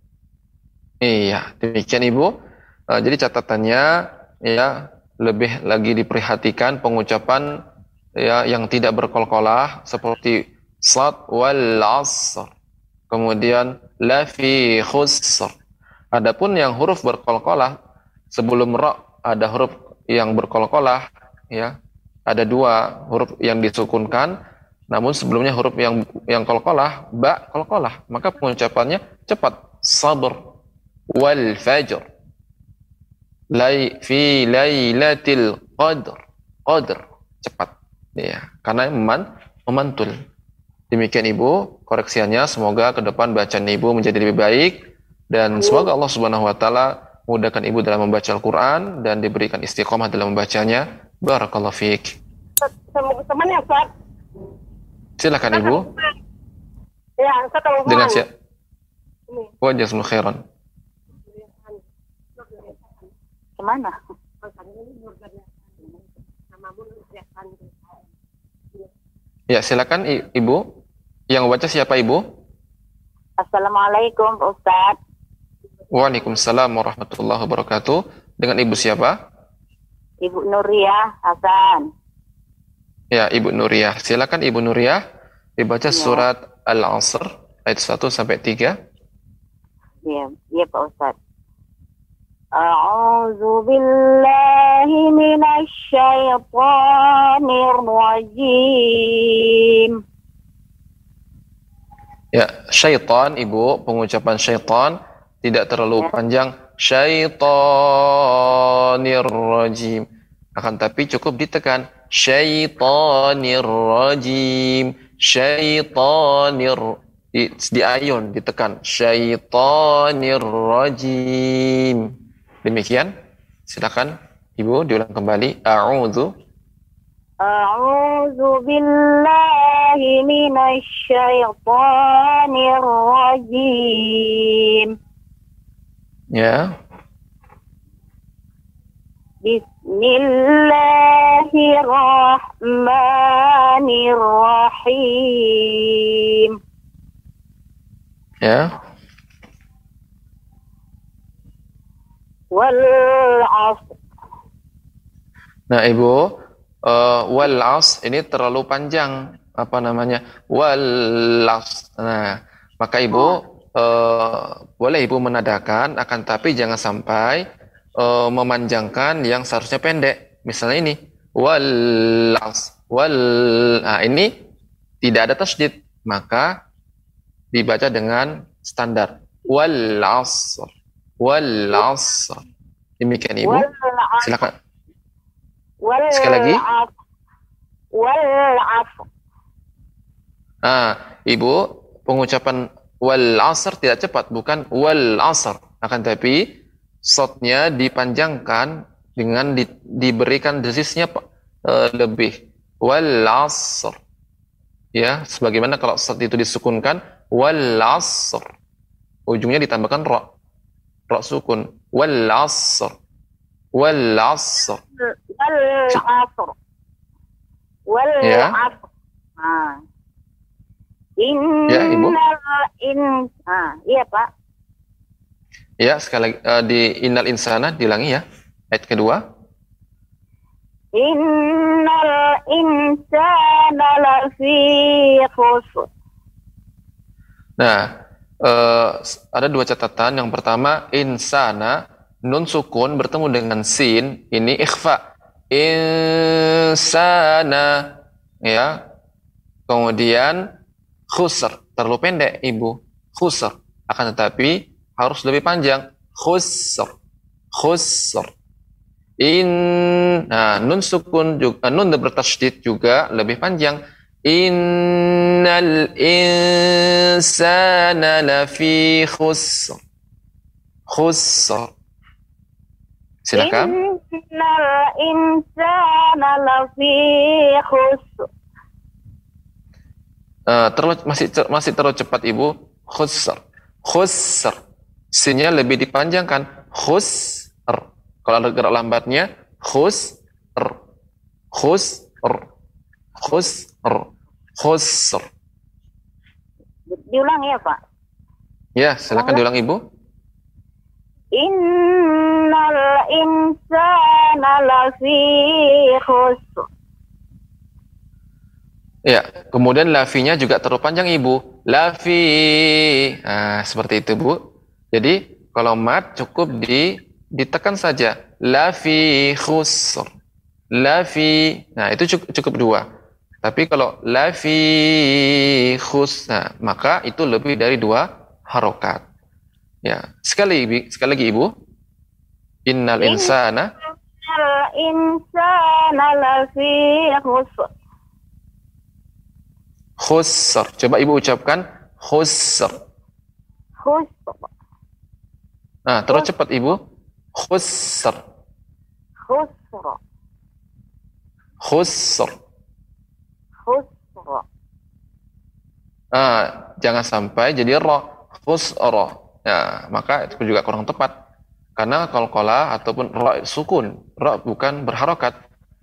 Iya demikian ibu. Eh, jadi catatannya ya lebih lagi diperhatikan pengucapan ya yang tidak berkolkolah seperti sad wal asr. Kemudian la fi khusr. Adapun yang huruf berkolkolah sebelum ra ada huruf yang berkolkolah ya. Ada dua huruf yang disukunkan namun sebelumnya huruf yang yang kolkolah ba kolkolah maka pengucapannya cepat sabr wal fajr lay fi lailatil qadr. Qadr. Cepat. Ya karena meman, memantul. Demikian ibu. Koreksiannya semoga ke depan bacaan ibu menjadi lebih baik. Dan semoga Allah Subhanahu wa taala mudahkan ibu dalam membaca Al-Qur'an dan diberikan istiqomah dalam membacanya. Barakallahu fiik. Teman ya Ustaz? Silakan ibu. Ya telepon dengan siap. Wajah khairan ke mana Ya, silakan I- Ibu. Yang baca siapa Ibu? Assalamualaikum Ustaz Waalaikumsalam warahmatullahi wabarakatuh. Dengan Ibu siapa? Ibu Nuriyah Hasan Ya, Ibu Nuriyah. Silakan Ibu Nuriyah dibaca surat Al-Asr ayat 1 sampai 3. Iya, iya Pak Ustaz. A'udzu billahi minasy syaithanir rajim. Ya, syaitan Ibu, pengucapan syaitan tidak terlalu panjang. Syaitanir rajim. Akan tapi cukup ditekan syaitanir rajim. Syaitanir di, di ayun ditekan syaitanir rajim. Demikian. Silakan Ibu diulang kembali. A'udzu A'udzu billahi minasy syaithanir rajim. ya. Bismillahirrahmanirrahim. Ya. Wal 'asr. Nah, Ibu, eh, wal as ini terlalu panjang apa namanya? Wal as. Nah, maka Ibu eh, boleh Ibu menadakan akan tapi jangan sampai eh, memanjangkan yang seharusnya pendek. Misalnya ini wal as. Wal nah ini tidak ada tasdid, maka dibaca dengan standar wal asr. Wal asr. Demikian Ibu. Silakan. Wal Sekali lagi. Wal 'asr. Ah, Ibu, pengucapan wal asr tidak cepat, bukan wal asr. Akan tapi shotnya dipanjangkan dengan di- diberikan desisnya eh, lebih. Wal asr. Ya, sebagaimana kalau shot itu disukunkan wal asr. Ujungnya ditambahkan ra. Ra sukun. Wal asr. Wal asr. Wal 'asr. Wal Ya. 'asr. Ah. Ya, Ibu. Innal in ah, iya Pak. Ya, sekali lagi eh, di innal insana diulangi ya. Ayat kedua. Innal insana lafi khusr. Nah, eh, ada dua catatan. Yang pertama, insana, nun sukun bertemu dengan sin, ini ikhfa. Insana, ya. Kemudian khusr, terlalu pendek, Ibu. Khusr. Akan tetapi harus lebih panjang. Khusr. Khusr. In, nah, nun sukun juga, nun bertasydid juga lebih panjang. Innal insana lafi khusr. Khusr. Silakan. Innal insana lafi khusr. Eh, terlalu masih masih terlalu cepat Ibu. Khusr. Khusr. Sinnya lebih dipanjangkan. Khusr. Kalau ada gerak lambatnya khusr. Khusr. Khusr. Khusr. Diulang ya Pak. Ya, silakan diulang Ibu. Innal insana lafi khusr. Ya, kemudian lafinya juga terlalu panjang Ibu. Lafi. Nah, seperti itu Bu. Jadi kalau mat cukup di ditekan saja. Lafi khusr. Lafi. Nah, itu cukup, cukup dua. Tapi kalau lafi khus, nah, maka itu lebih dari dua harokat. Ya, sekali Ibu- sekali lagi Ibu. Innal insana Innal insana lafi khusr. khusr. Coba Ibu ucapkan khusr. Khusr. Nah, terus cepat Ibu. Khusr. Khusr. Khusr. Khusr. Ah, jangan sampai jadi ro. Khusra. Ya, maka itu juga kurang tepat. Karena qalqalah ataupun ra sukun, ra bukan berharokat.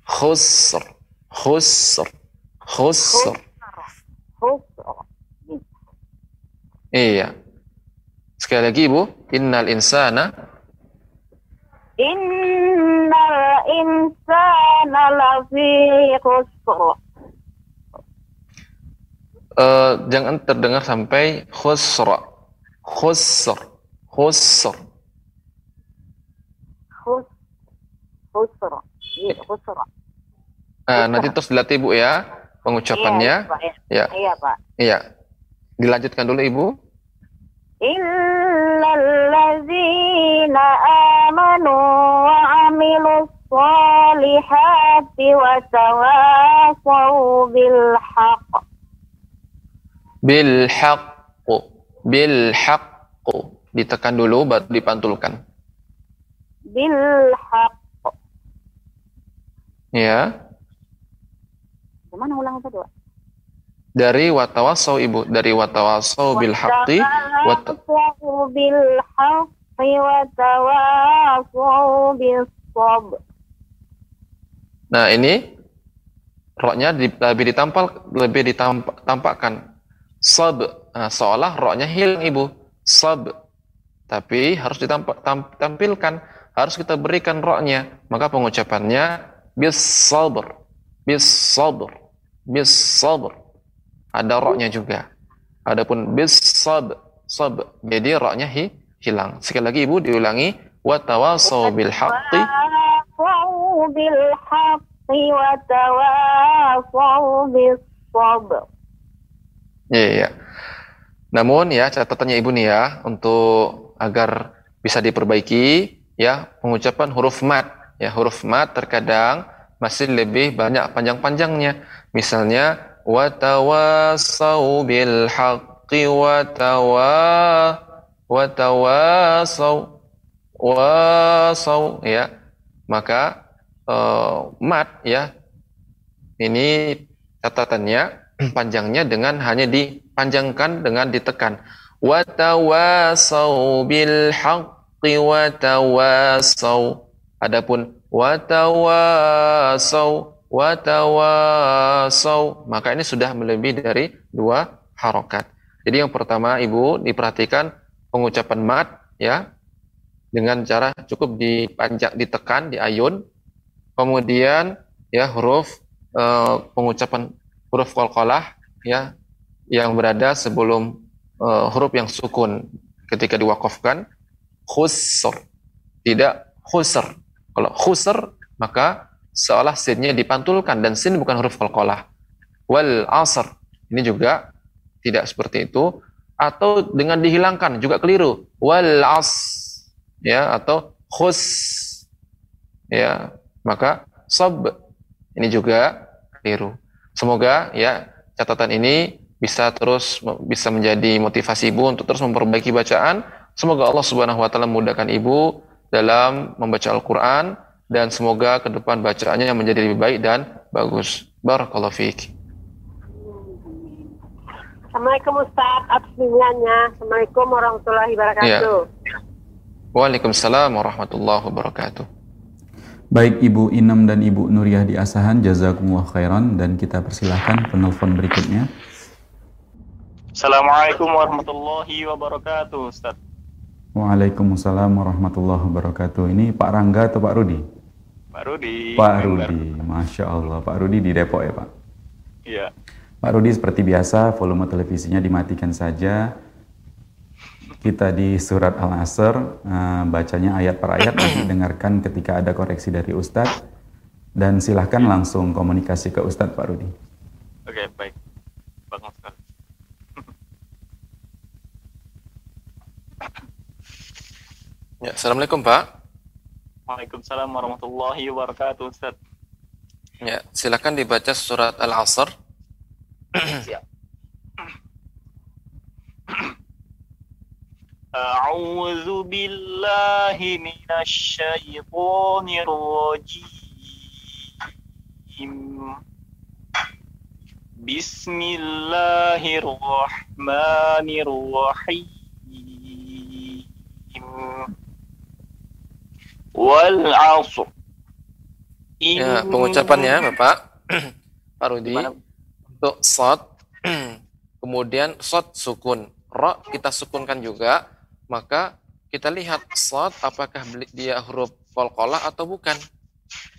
Khusr. Khusr. Khusr. Khusr. Iya. Sekali lagi Ibu, innal insana Innal insana lafi khusr. Eh, jangan terdengar sampai khusra. Khusr. Khusr. Khus khusr. Iya, khusr. Nah, nanti terus dilatih Ibu ya pengucapannya. Iya, Pak, ya. Ya, Iya, Pak. iya. Dilanjutkan dulu Ibu. Illal ladzina amanu wa amilus salihati wa tawasaw bil haqq. Bil haqqu. Bil haqqu. Ditekan dulu baru dipantulkan. Bil haqq. Ya. Gimana ulang Pak? Dari watawasau Ibu, dari watawasau bil haqqi wa ta- Tawasaw bil haqqi wa tawasaw bis sabr. Nah, ini roknya lebih ditampal lebih ditampakkan. Sab. Nah, seolah roknya hilang Ibu. Sab. Tapi harus ditampilkan, harus kita berikan roknya. Maka pengucapannya bis sabr. Bis sabr. Bis sabr. Ada roknya juga. Adapun bis sab sab. Jadi roknya hi, hilang. Sekali lagi Ibu diulangi wa tawasau bil haqqi bil haqqi wa tawasaw bis sabr. Iya, iya. Namun ya catatannya Ibu nih ya untuk agar bisa diperbaiki ya pengucapan huruf mat ya huruf mat terkadang masih lebih banyak panjang-panjangnya. Misalnya watawasau bil haqqi watawa watawasau wasau ya. Maka eh, mat ya ini catatannya panjangnya dengan hanya dipanjangkan dengan ditekan. Watawasau bil haqqi watawasau adapun watawasau watawasau maka ini sudah melebihi dari dua harokat. Jadi yang pertama ibu diperhatikan pengucapan mat ya. Dengan cara cukup dipanjang ditekan di ayun kemudian ya huruf eh, pengucapan huruf qalqalah ya yang berada sebelum eh, huruf yang sukun ketika diwakafkan. Khusr. Tidak khusr. Kalau khusr maka seolah sinnya dipantulkan dan sin bukan huruf qalqalah. Wal asr. Ini juga tidak seperti itu. Atau dengan dihilangkan juga keliru. Wal as. Ya atau khus. Ya maka sab ini juga keliru Semoga ya catatan ini bisa terus bisa menjadi motivasi ibu untuk terus memperbaiki bacaan. Semoga Allah Subhanahu wa taala memudahkan ibu dalam membaca Al-Qur'an dan semoga ke depan bacaannya yang menjadi lebih baik dan bagus. Barakallahu fiik. Assalamualaikum Ustaz bimbingannya. Assalamualaikum warahmatullahi wabarakatuh. Waalaikumsalam warahmatullahi wabarakatuh. Baik Ibu Inem dan Ibu Nuriyah di Asahan, jazakumullah khairan dan kita persilahkan penelpon berikutnya. Assalamualaikum warahmatullahi wabarakatuh, Ustaz. Waalaikumsalam warahmatullahi wabarakatuh. Ini Pak Rangga atau Pak Rudi? Pak Rudi. Pak. Rudi, Masya Allah. Pak Rudi di Depok ya Pak? Iya. Pak Rudi seperti biasa volume televisinya dimatikan saja. Kita di surat Al-Asr, eh, bacanya ayat per ayat, nanti dengarkan ketika ada koreksi dari Ustadz. Dan silahkan langsung komunikasi ke Ustadz Pak Rudi. Oke, baik. Bagus sekali. Ya, Assalamualaikum Pak. Waalaikumsalam warahmatullahi wabarakatuh, Ustaz. Ya, silakan dibaca surat Al-Asr. أعوذ بالله من الشيطان الرجيم بسم الله الرحمن الرحيم والعصر Ya, pengucapannya Bapak Pak Rudi Gimana? untuk sod kemudian sod sukun ro kita sukunkan juga maka kita lihat sod apakah dia huruf qalqalah atau bukan?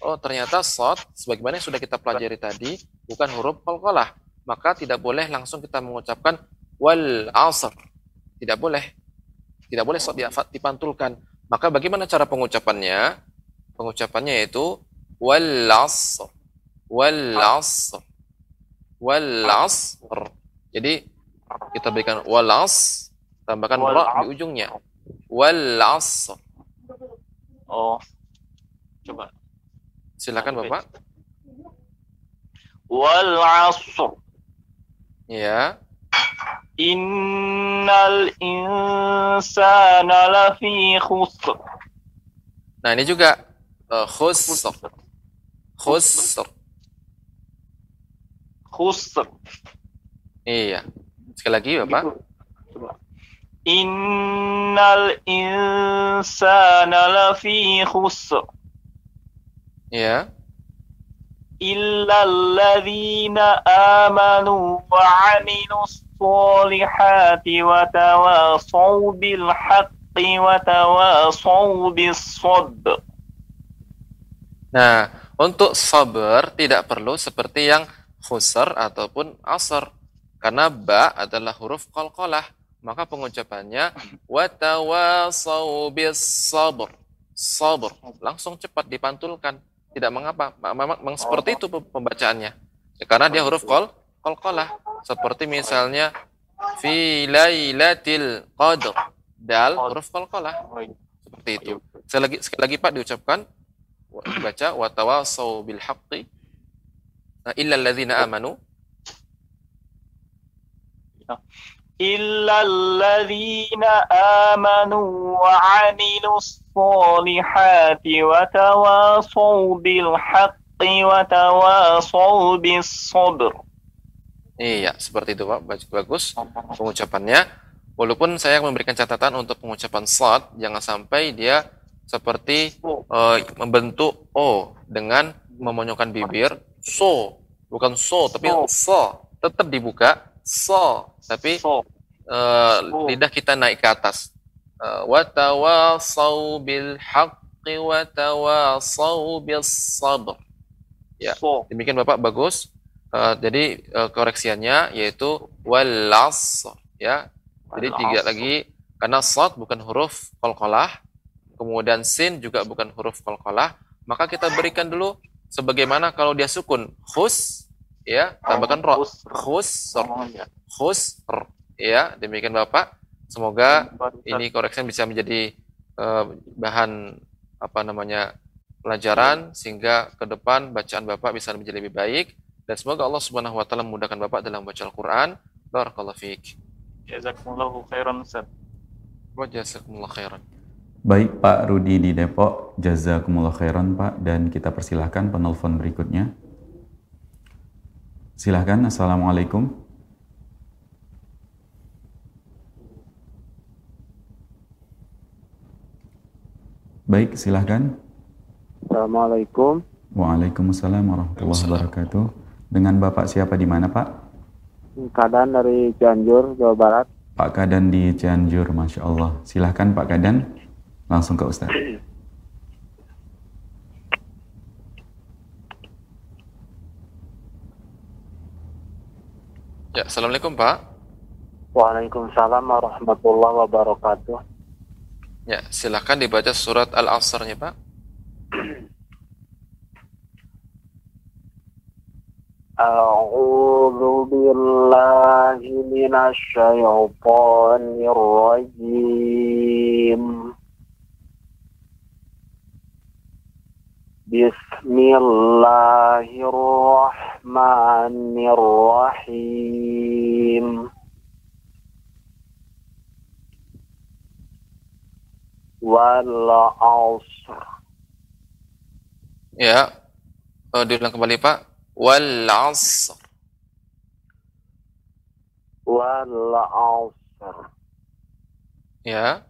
Oh ternyata sod sebagaimana yang sudah kita pelajari tadi bukan huruf qalqalah maka tidak boleh langsung kita mengucapkan wal asr. Tidak boleh. Tidak boleh sod dipantulkan. Maka bagaimana cara pengucapannya? Pengucapannya yaitu wal asr. Wal asr. Wal asr. Jadi kita berikan wal as tambahkan ra as- di ujungnya. Wal asr. Oh, coba. silakan Bapak. Wal asr. Ya. Innal insana lafi khusr. nah ini juga uh, khusr. Khusr. Khusr. iya. Sekali lagi Bapak. Coba. Innal insana lafi khusr. Ya. Illa alladhina amanu wa aminu salihati wa tawasaw bil haqqi wa tawasaw bis. Nah, untuk sabar tidak perlu seperti yang khusr ataupun asr karena ba adalah huruf kolkolah. Kol maka pengucapannya watawasau bis sabr. Sabr. Langsung cepat dipantulkan. Tidak mengapa. Memang, memang seperti itu pembacaannya. Ya, karena dia huruf qal qalqalah. Seperti misalnya fi lailatil qadr. Dal huruf qalqalah. Seperti itu. Sekali lagi, sekali lagi Pak diucapkan dibaca wa tawasau bil haqqi nah, illa alladzina amanu إلا الذين آمنوا وعملوا الصالحات وتواصوا بالحق وتواصوا بالصبر iya seperti itu Pak Baj- bagus pengucapannya walaupun saya memberikan catatan untuk pengucapan sad jangan sampai dia seperti eh, membentuk o dengan memonyokkan bibir so bukan so tapi so tetap dibuka so tapi eh, lidah kita naik ke atas. Eh, wa tawasau bil haqqi wa tawasau bis sabr. Ya demikian Bapak bagus. Eh, jadi eh, koreksiannya yaitu wal asr ya. Jadi Wal tiga asr. lagi. Karena sad bukan huruf qalqalah kemudian sin juga bukan huruf qalqalah maka kita berikan dulu sebagaimana kalau dia sukun. Khus ya tambahkan ro khusr khusr ya demikian Bapak semoga ini koreksian bisa menjadi eh, bahan apa namanya pelajaran sehingga ke depan bacaan Bapak bisa menjadi lebih baik dan semoga Allah Subhanahu wa taala memudahkan Bapak dalam baca Al-Qur'an. Barakallahu fiik. Jazakumullahu khairan Ustaz. Wa jazakumullah khairan. Baik Pak Rudi di Depok, jazakumullah khairan Pak dan kita persilahkan penelpon berikutnya. Silahkan, Assalamualaikum. Baik, silahkan. Assalamualaikum. Waalaikumsalam warahmatullahi wabarakatuh. Dengan Bapak siapa di mana Pak? Kadan dari Cianjur, Jawa Barat. Pak Kadan di Cianjur, Masya Allah. Silahkan Pak Kadan, langsung ke Ustaz. Ya, Assalamualaikum Pak. Waalaikumsalam warahmatullahi wabarakatuh. Ya, silakan dibaca surat Al-Asrnya Pak. أعوذ بالله من الشيطان الرجيم بسم الله الرحمن الرحيم والعصر Ya. Oh, diulang kembali Pak. Wal 'asr. والعصر Ya.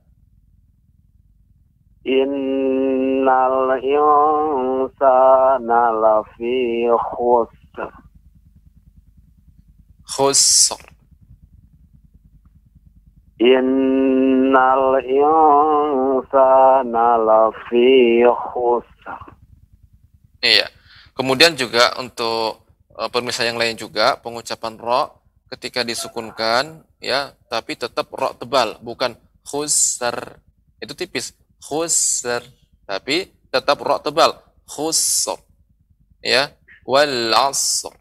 Innal insana lafi khusr. Khusr. Innal insana lafi khusr. Iya. Kemudian juga untuk uh, pemirsa yang lain juga pengucapan ro ketika disukunkan ya, tapi tetap ro tebal, bukan khusr. Itu tipis khusr. Tapi tetap rok tebal. Khusr. Ya. Wal asr.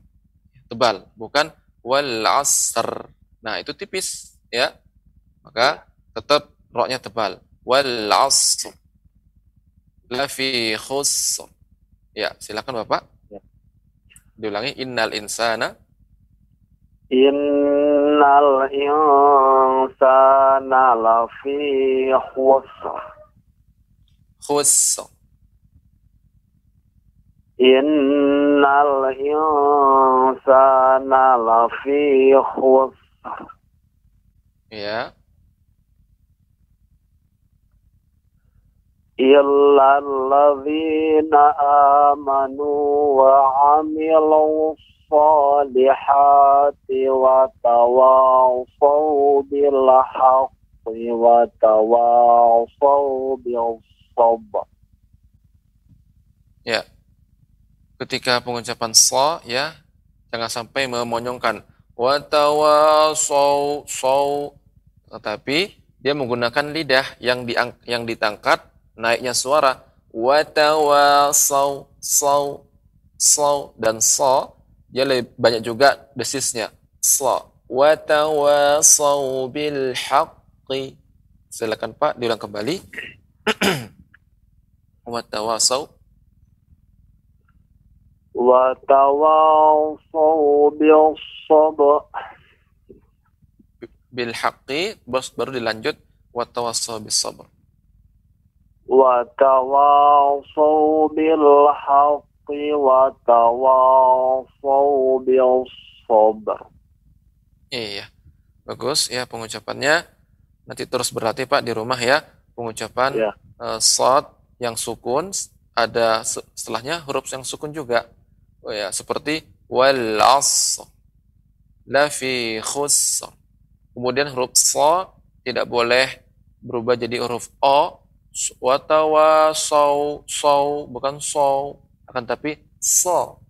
Tebal. Bukan wal asr. Nah, itu tipis. Ya. Maka tetap roknya tebal. Wal asr. Lafi khusr. Ya, silakan Bapak. Ya. Diulangi. Innal insana. Innal insana lafi khusr khusr. إن الإنسان لفي خسر Ya. إلا الذين آمنوا وعملوا الصالحات وتواصوا بالحق وتواصوا بالصبر Ya. Ketika pengucapan so ya, jangan sampai memonyongkan. Watawasau sau tetapi dia menggunakan lidah yang diang, yang ditangkat naiknya suara. Watawasau sau sau dan so dia lebih banyak juga desisnya. So. Watawasau bil haqqi silakan Pak diulang kembali watawasau وتواصوا بالصبر bil haqqi bos baru dilanjut watawasau bis sabr وتواصوا بالحق وتواصوا بالصبر Iya, bagus ya pengucapannya. Nanti terus berlatih Pak di rumah ya pengucapan Ya. eh, sod yang sukun ada se- setelahnya huruf yang sukun juga. Oh ya, seperti wal asr la fi khusr. Kemudian huruf so tidak boleh berubah jadi huruf o watawasau sau bukan so akan tapi so.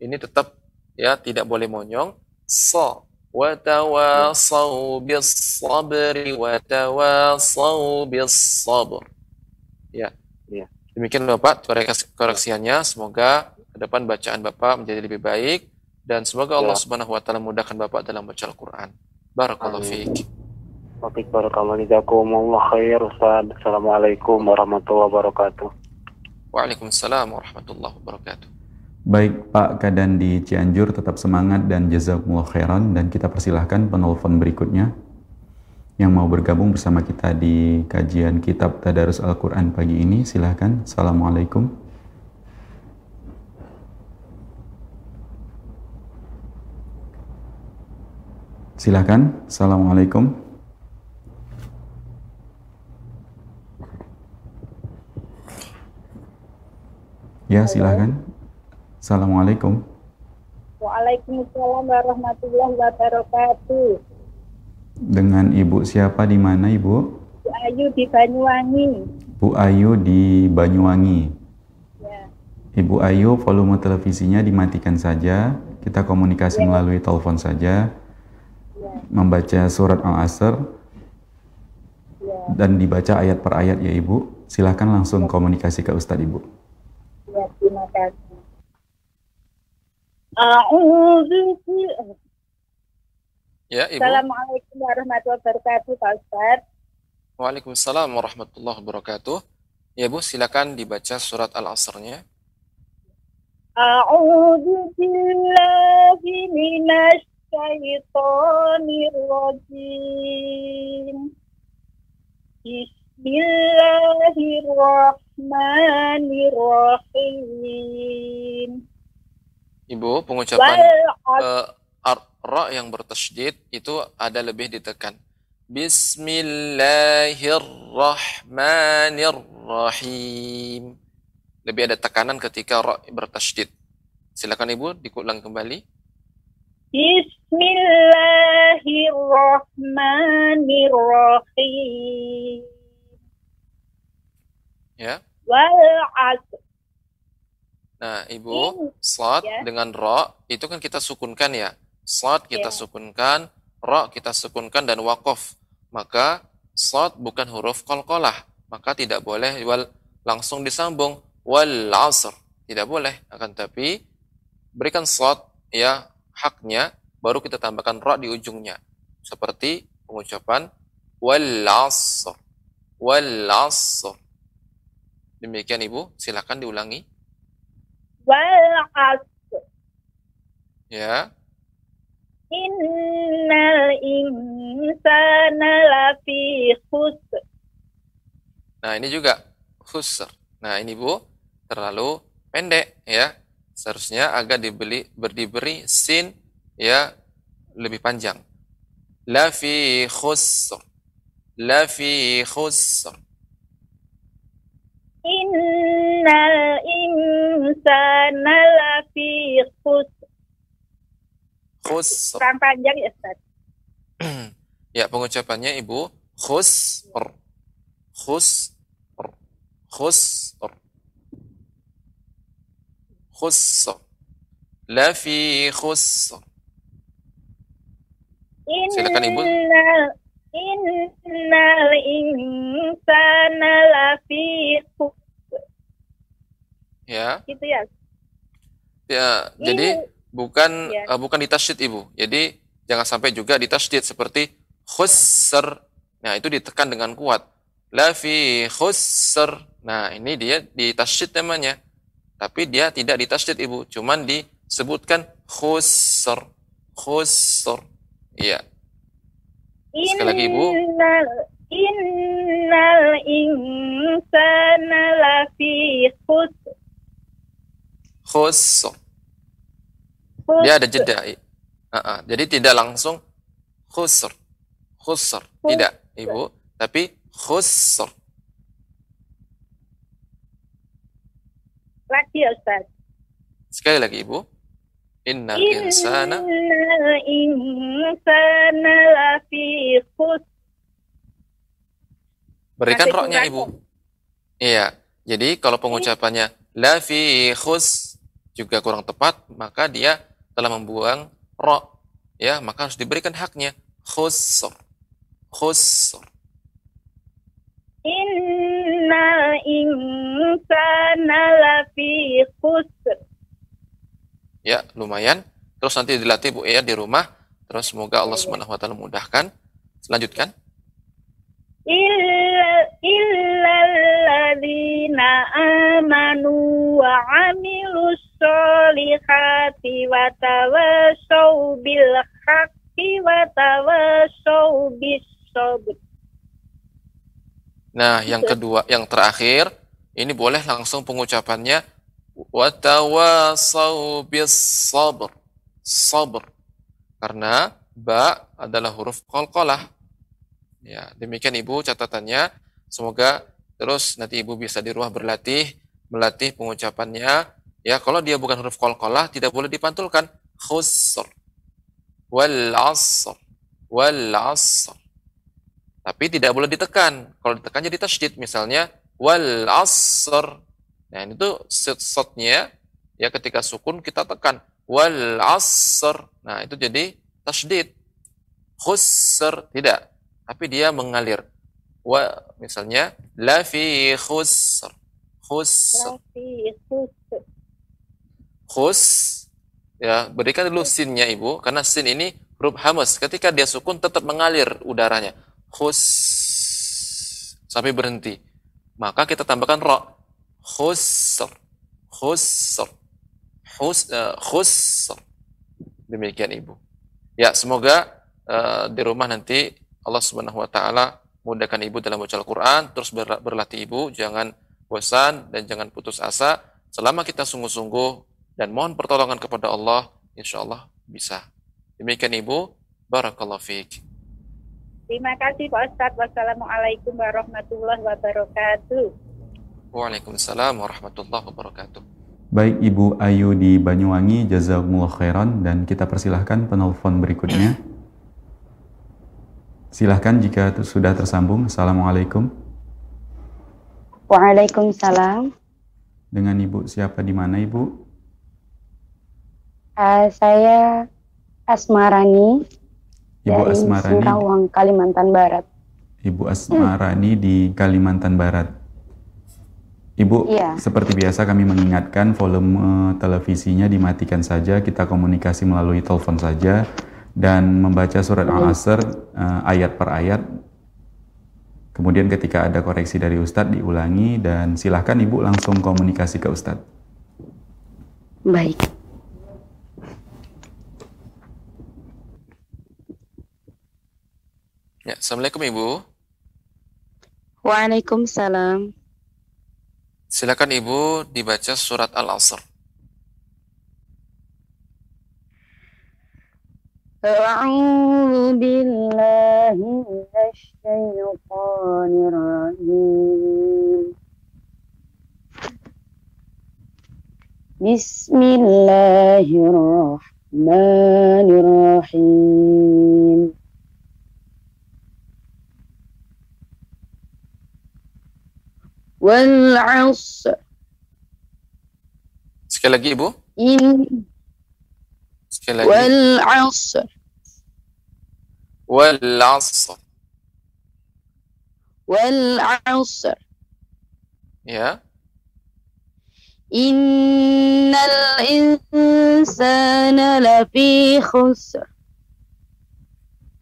Ini tetap ya tidak boleh monyong bis sabri watawasau bis sabr. Ya. Demikian Bapak koreksi- koreksiannya. Semoga ke depan bacaan Bapak menjadi lebih baik dan semoga Allah Ya. Subhanahu wa taala mudahkan Bapak dalam baca Al-Qur'an. Barakallahu fiik. Wafik barakallahu jazakumullah khair Ustaz. Assalamualaikum warahmatullahi wabarakatuh. Waalaikumsalam warahmatullahi wabarakatuh. Baik Pak Kadan di Cianjur tetap semangat dan jazakumullah khairan dan kita persilahkan penelpon berikutnya yang mau bergabung bersama kita di kajian kitab Tadarus Al-Quran pagi ini silahkan. Assalamualaikum. Silahkan. Assalamualaikum. Ya silahkan. Assalamualaikum. Waalaikumsalam warahmatullahi wabarakatuh. Dengan Ibu siapa di mana Ibu? Bu Ayu di Banyuwangi. Bu Ayu di Banyuwangi. Ya. Ibu Ayu, volume televisinya dimatikan saja. Kita komunikasi melalui telepon saja. Ya. Membaca surat Al-Asr Ya. dan dibaca ayat per ayat ya Ibu. Silahkan langsung komunikasi ke Ustadz Ibu. Ya, terima kasih. A'udzu Ya, Ibu. Assalamualaikum warahmatullahi wabarakatuh, Pak Ustaz. Waalaikumsalam warahmatullahi wabarakatuh. Ya, Bu, silakan dibaca surat Al-Asrnya. A'udzu billahi minasy syaithanir rajim. Bismillahirrahmanirrahim. Ibu, pengucapan Wal 'asr. Ra yang bertasydid itu ada lebih ditekan. Bismillahirrahmanirrahim. Lebih ada tekanan ketika ra bertasydid. Silakan Ibu dikulang kembali. Bismillahirrahmanirrahim. Ya. Wal. Nah, Ibu, slot ya. dengan ra itu kan kita sukunkan ya. Slot kita Ya. sukunkan, ra kita sukunkan dan wakof. Maka slot bukan huruf qalqalah, maka tidak boleh wal langsung disambung wal asr. Tidak boleh, akan tapi berikan slot ya haknya baru kita tambahkan ra di ujungnya. Seperti pengucapan wal asr. Wal asr. Demikian Ibu, silakan diulangi. Wal 'asr. Ya. Innal insana lafi khusr. Nah, ini juga khusr. Nah, ini Bu, terlalu pendek ya. Seharusnya agak dibeli berdiberi sin ya lebih panjang. La fi khusr. La fi khusr. Innal insana lafi khusr. Khusr. Panjang ya, Ustaz. Ya, pengucapannya Ibu khusr. Khusr. Khusr. Khusr. La fi khusr. Silakan, Ibu. Innal insana lafi khusr. Ya. Gitu ya. Ya, jadi bukan ya. eh, bukan ditasydid Ibu. Jadi jangan sampai juga ditasydid seperti khusr. Nah, itu ditekan dengan kuat. La fi khusr. Nah, ini dia ditasydid namanya. Tapi dia tidak ditasydid Ibu, cuman disebutkan khusr. Khusr. Iya. Sekali lagi, Ibu. Innal innal insana lafi khusr. Khusr. Dia ada jeda. Ah, ah. Jadi tidak langsung khusr. Khusr. Tidak, Ibu. Tapi khusr. Lagi ya, Ustaz. Sekali lagi, Ibu. Innal insana Innal insana lafi khusr. berikan roknya, Ibu. Iya. Jadi kalau pengucapannya la fi khus juga kurang tepat, maka dia telah membuang ro. Ya, maka harus diberikan haknya khusr. Khusr. Innal insana lafi khusr. Ya, lumayan. Terus nanti dilatih Bu ya di rumah. Terus semoga Allah Subhanahu wa taala mudahkan. Lanjutkan. Illa illalladzina amanu wa amilus solihati wa tawasaw bil haqqi wa tawasaw bis sabr. Nah, yang kedua, yang terakhir, ini boleh langsung pengucapannya watawasau bis sabr. Sabr. Karena ba adalah huruf qalqalah. Ya, demikian Ibu catatannya. Semoga terus nanti Ibu bisa di rumah berlatih, melatih pengucapannya. Ya, kalau dia bukan huruf qalqalah tidak boleh dipantulkan. khusr. Wal asr. Wal asr. Tapi tidak boleh ditekan. Kalau ditekan jadi tasydid misalnya wal asr. Nah itu sotnya ya ketika sukun kita tekan. Wal asr. Nah itu jadi tasydid. Khusr. Tidak tapi dia mengalir. Wa misalnya la fi khusr. Khusr. Khus ya berikan dulu sinnya ibu karena sin ini huruf hamas. Ketika dia sukun tetap mengalir udaranya. Khus sampai berhenti. Maka kita tambahkan ro khusr. Khusr. Khus eh, khusr. Demikian ibu. Ya semoga eh, di rumah nanti Allah Subhanahu wa taala mudahkan ibu dalam baca Al-Qur'an terus ber- berlatih ibu jangan bosan dan jangan putus asa selama kita sungguh-sungguh dan mohon pertolongan kepada Allah, insya Allah bisa. Demikian Ibu, Barakallahu fiik. Terima kasih Pak Ustadz. Wassalamualaikum warahmatullahi wabarakatuh. Waalaikumsalam warahmatullahi wabarakatuh. Baik Ibu Ayu di Banyuwangi, jazakumullah khairan dan kita persilahkan penelpon berikutnya. Silahkan jika sudah tersambung. Assalamualaikum. Waalaikumsalam. Dengan Ibu siapa di mana Ibu? Eh, saya Asmarani Ibu dari Asmarani. Singkawang, Kalimantan Barat. Ibu Asmarani di Kalimantan Barat. Ibu, Iya. seperti biasa kami mengingatkan volume televisinya dimatikan saja, kita komunikasi melalui telepon saja dan membaca surat Al-Asr eh, ayat per ayat. Kemudian ketika ada koreksi dari Ustadz diulangi dan silahkan Ibu langsung komunikasi ke Ustadz. Baik. Ya, Assalamualaikum Ibu. Waalaikumsalam. Silakan Ibu dibaca surat Al-Asr. أعوذ بالله من الشيطان الرجيم. بسم الله الرحمن الرحيم. والعصر. Sekali lagi Ibu. المشكلة والعصر. والعصر. والعصر. يا. إن الإنسان لفي خسر.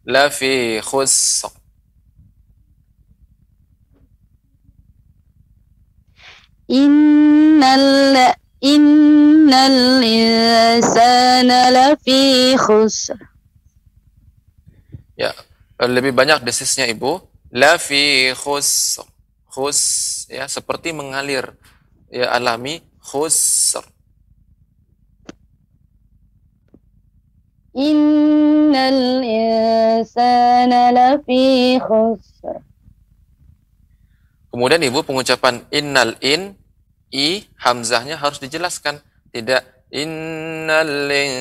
لفي خسر. إن Innal insana lafi khusr. Ya, lebih banyak desisnya Ibu. Lafi khusr. Khus ya seperti mengalir ya alami khusr. Innal insana lafi khusr. Kemudian Ibu pengucapan innal in i hamzahnya harus dijelaskan. Tidak innalin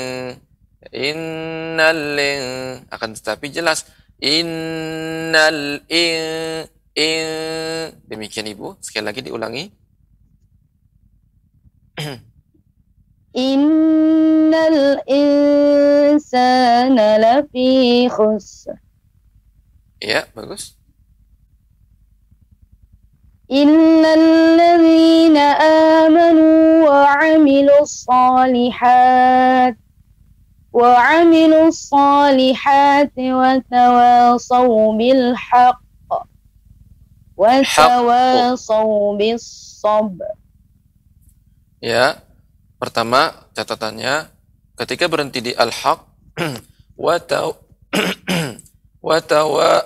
innalin akan tetapi jelas innal in in demikian Ibu. Sekali lagi diulangi. Innal insana lafi khusr. Ya bagus. إلا الذين آمنوا وعملوا الصالحات وعملوا الصالحات وتواصوا بالحق وتواصوا بالصبر Ya. Pertama, catatannya ketika berhenti di al-haq wa taw wa tawa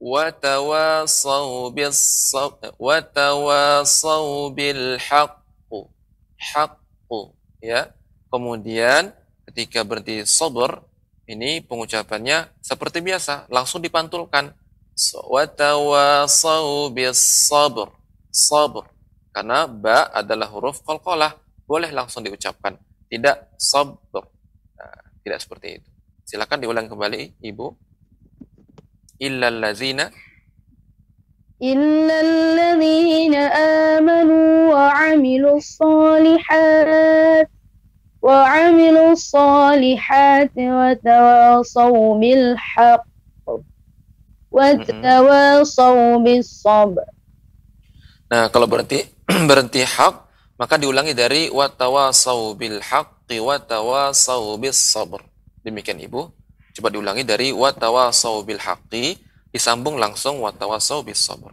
wa tawasaw bil haqq haqqu ya. Kemudian ketika berhenti sabar ini pengucapannya seperti biasa, langsung dipantulkan. So, wa tawasaw bis sabr. Sabr. Karena ba adalah huruf qalqalah. boleh langsung diucapkan. Tidak sabr. Nah, tidak seperti itu. Silakan diulang kembali, Ibu Illal ladzina إلا الذين آمنوا وعملوا الصالحات وعملوا الصالحات وتواصوا بالحق وتواصوا بالصبر Nah, kalau berhenti berhenti hak, maka diulangi dari watawasau bil haqqi watawasau bis sabr. Demikian Ibu. Coba diulangi dari watawasau bil haqqi disambung langsung watawasau bis sabr.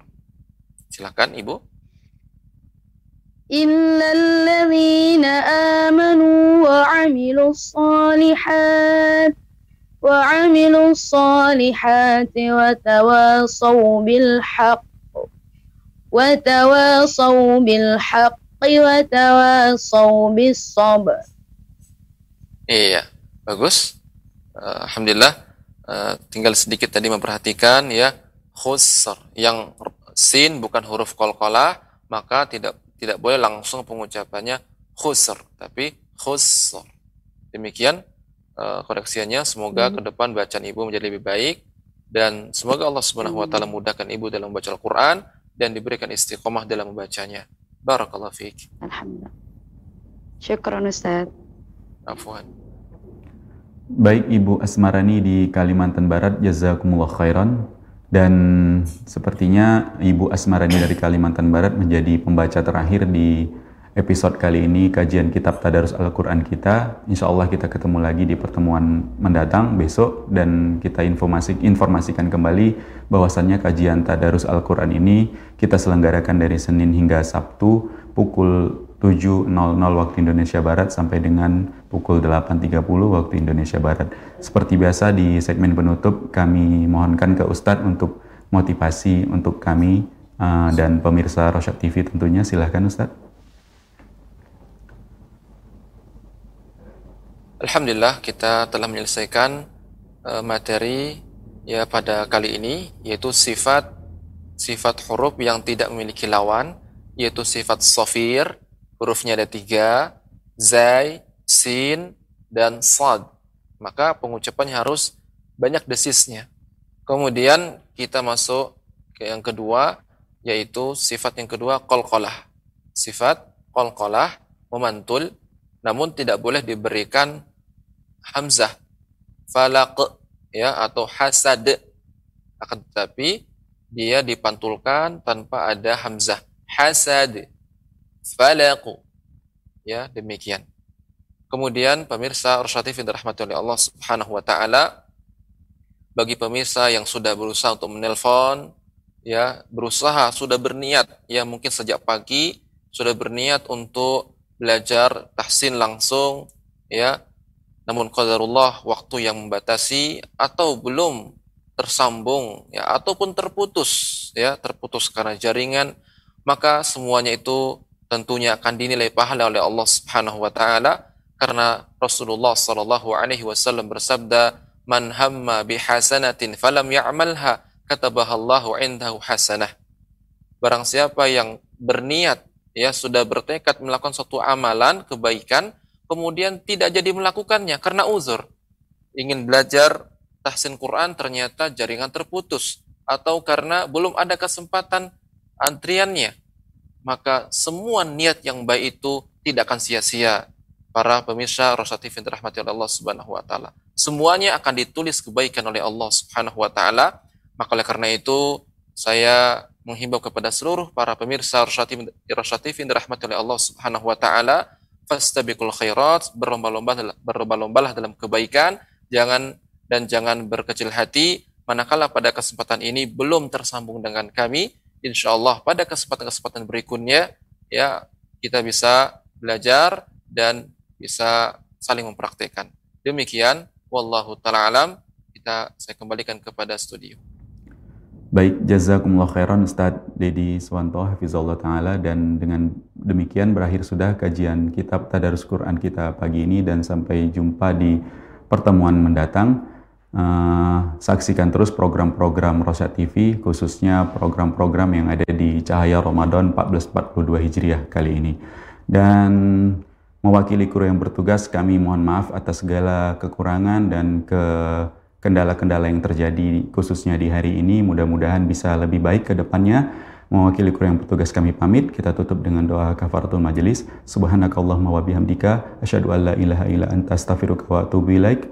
Silakan Ibu. Innalladzina amanu wa 'amilus salihat wa 'amilus salihat wa tawasau bil haqq wa tawasau bil haqq wa tawasau bis sabr. Iya, bagus. Eh, Alhamdulillah. Eh, tinggal sedikit tadi memperhatikan ya khusr yang sin bukan huruf qalqalah maka tidak tidak boleh langsung pengucapannya khusr tapi khusr. Demikian eh, koreksiannya. Semoga ke depan bacaan ibu menjadi lebih baik dan semoga Allah Subhanahu wa taala mudahkan ibu dalam membaca Al-Qur'an dan diberikan istiqomah dalam membacanya. Barakallahu fiik. Alhamdulillah Syukran Ustaz Afwan. Baik Ibu Asmarani di Kalimantan Barat, jazakumullah khairan. Dan sepertinya Ibu Asmarani dari Kalimantan Barat menjadi pembaca terakhir di episode kali ini kajian kitab Tadarus Al-Quran kita. Insya Allah kita ketemu lagi di pertemuan mendatang besok dan kita informasi, informasikan kembali bahwasannya kajian Tadarus Al-Quran ini kita selenggarakan dari Senin hingga Sabtu pukul 7.00 waktu Indonesia Barat sampai dengan pukul 8.30 waktu Indonesia Barat. Seperti biasa di segmen penutup kami mohonkan ke Ustadz untuk motivasi untuk kami uh, dan pemirsa Rosyad TV tentunya silahkan Ustadz. Alhamdulillah kita telah menyelesaikan uh, materi ya pada kali ini yaitu sifat sifat huruf yang tidak memiliki lawan yaitu sifat sofir hurufnya ada tiga zai sin dan sad. Maka pengucapannya harus banyak desisnya. Kemudian kita masuk ke yang kedua yaitu sifat yang kedua qalqalah sifat qalqalah memantul namun tidak boleh diberikan hamzah falaq ya atau hasad. Akan tetapi dia dipantulkan tanpa ada hamzah hasad falaq. Ya demikian. Kemudian pemirsa Rusyatif yang dirahmati oleh Allah Subhanahu wa taala bagi pemirsa yang sudah berusaha untuk menelpon ya berusaha sudah berniat ya mungkin sejak pagi sudah berniat untuk belajar tahsin langsung ya. Namun qadarullah waktu yang membatasi atau belum tersambung ya ataupun terputus ya terputus karena jaringan maka semuanya itu tentunya akan dinilai pahala oleh Allah Subhanahu wa taala karena Rasulullah sallallahu alaihi wasallam bersabda man hamma bihasanatin falam ya'malha katabaha Allahu indahu hasanah. Barang siapa yang berniat ya sudah bertekad melakukan suatu amalan kebaikan kemudian tidak jadi melakukannya karena uzur. Ingin belajar tahsin Quran ternyata jaringan terputus. Atau karena belum ada kesempatan antriannya maka semua niat yang baik itu tidak akan sia-sia. Para pemirsa Rosatif yang dirahmati oleh Allah Subhanahu wa taala. Semuanya akan ditulis kebaikan oleh Allah Subhanahu wa taala. Maka oleh karena itu saya menghimbau kepada seluruh para pemirsa Rasyatif yang dirahmati oleh Allah Subhanahu wa taala fastabiqul khairat berlomba-lomba berlomba-lombalah dalam kebaikan. Jangan dan jangan berkecil hati. Manakala pada kesempatan ini belum tersambung dengan kami insyaallah pada kesempatan-kesempatan berikutnya ya kita bisa belajar dan bisa saling mempraktekkan. Demikian wallahu taala alam. Kita saya kembalikan kepada studio. Baik, jazakumullah khairan Ustadz Dedi Swanto Hafizullah Ta'ala. Dan dengan demikian berakhir sudah kajian kitab Tadarus Quran kita pagi ini. Dan sampai jumpa di pertemuan mendatang. Uh, saksikan terus program-program Rosyad TV khususnya program-program yang ada di Cahaya Ramadan 1442 Hijriah kali ini. Dan Mewakili kru yang bertugas, kami mohon maaf atas segala kekurangan dan ke kendala-kendala yang terjadi khususnya di hari ini. Mudah-mudahan bisa lebih baik ke depannya. Mewakili kru yang bertugas kami pamit. Kita tutup dengan doa kafaratul majelis. Subhanakallahumma wa bihamdika. Asyhadu an la ilaha illa anta astaghfiruka wa atubu ilaik.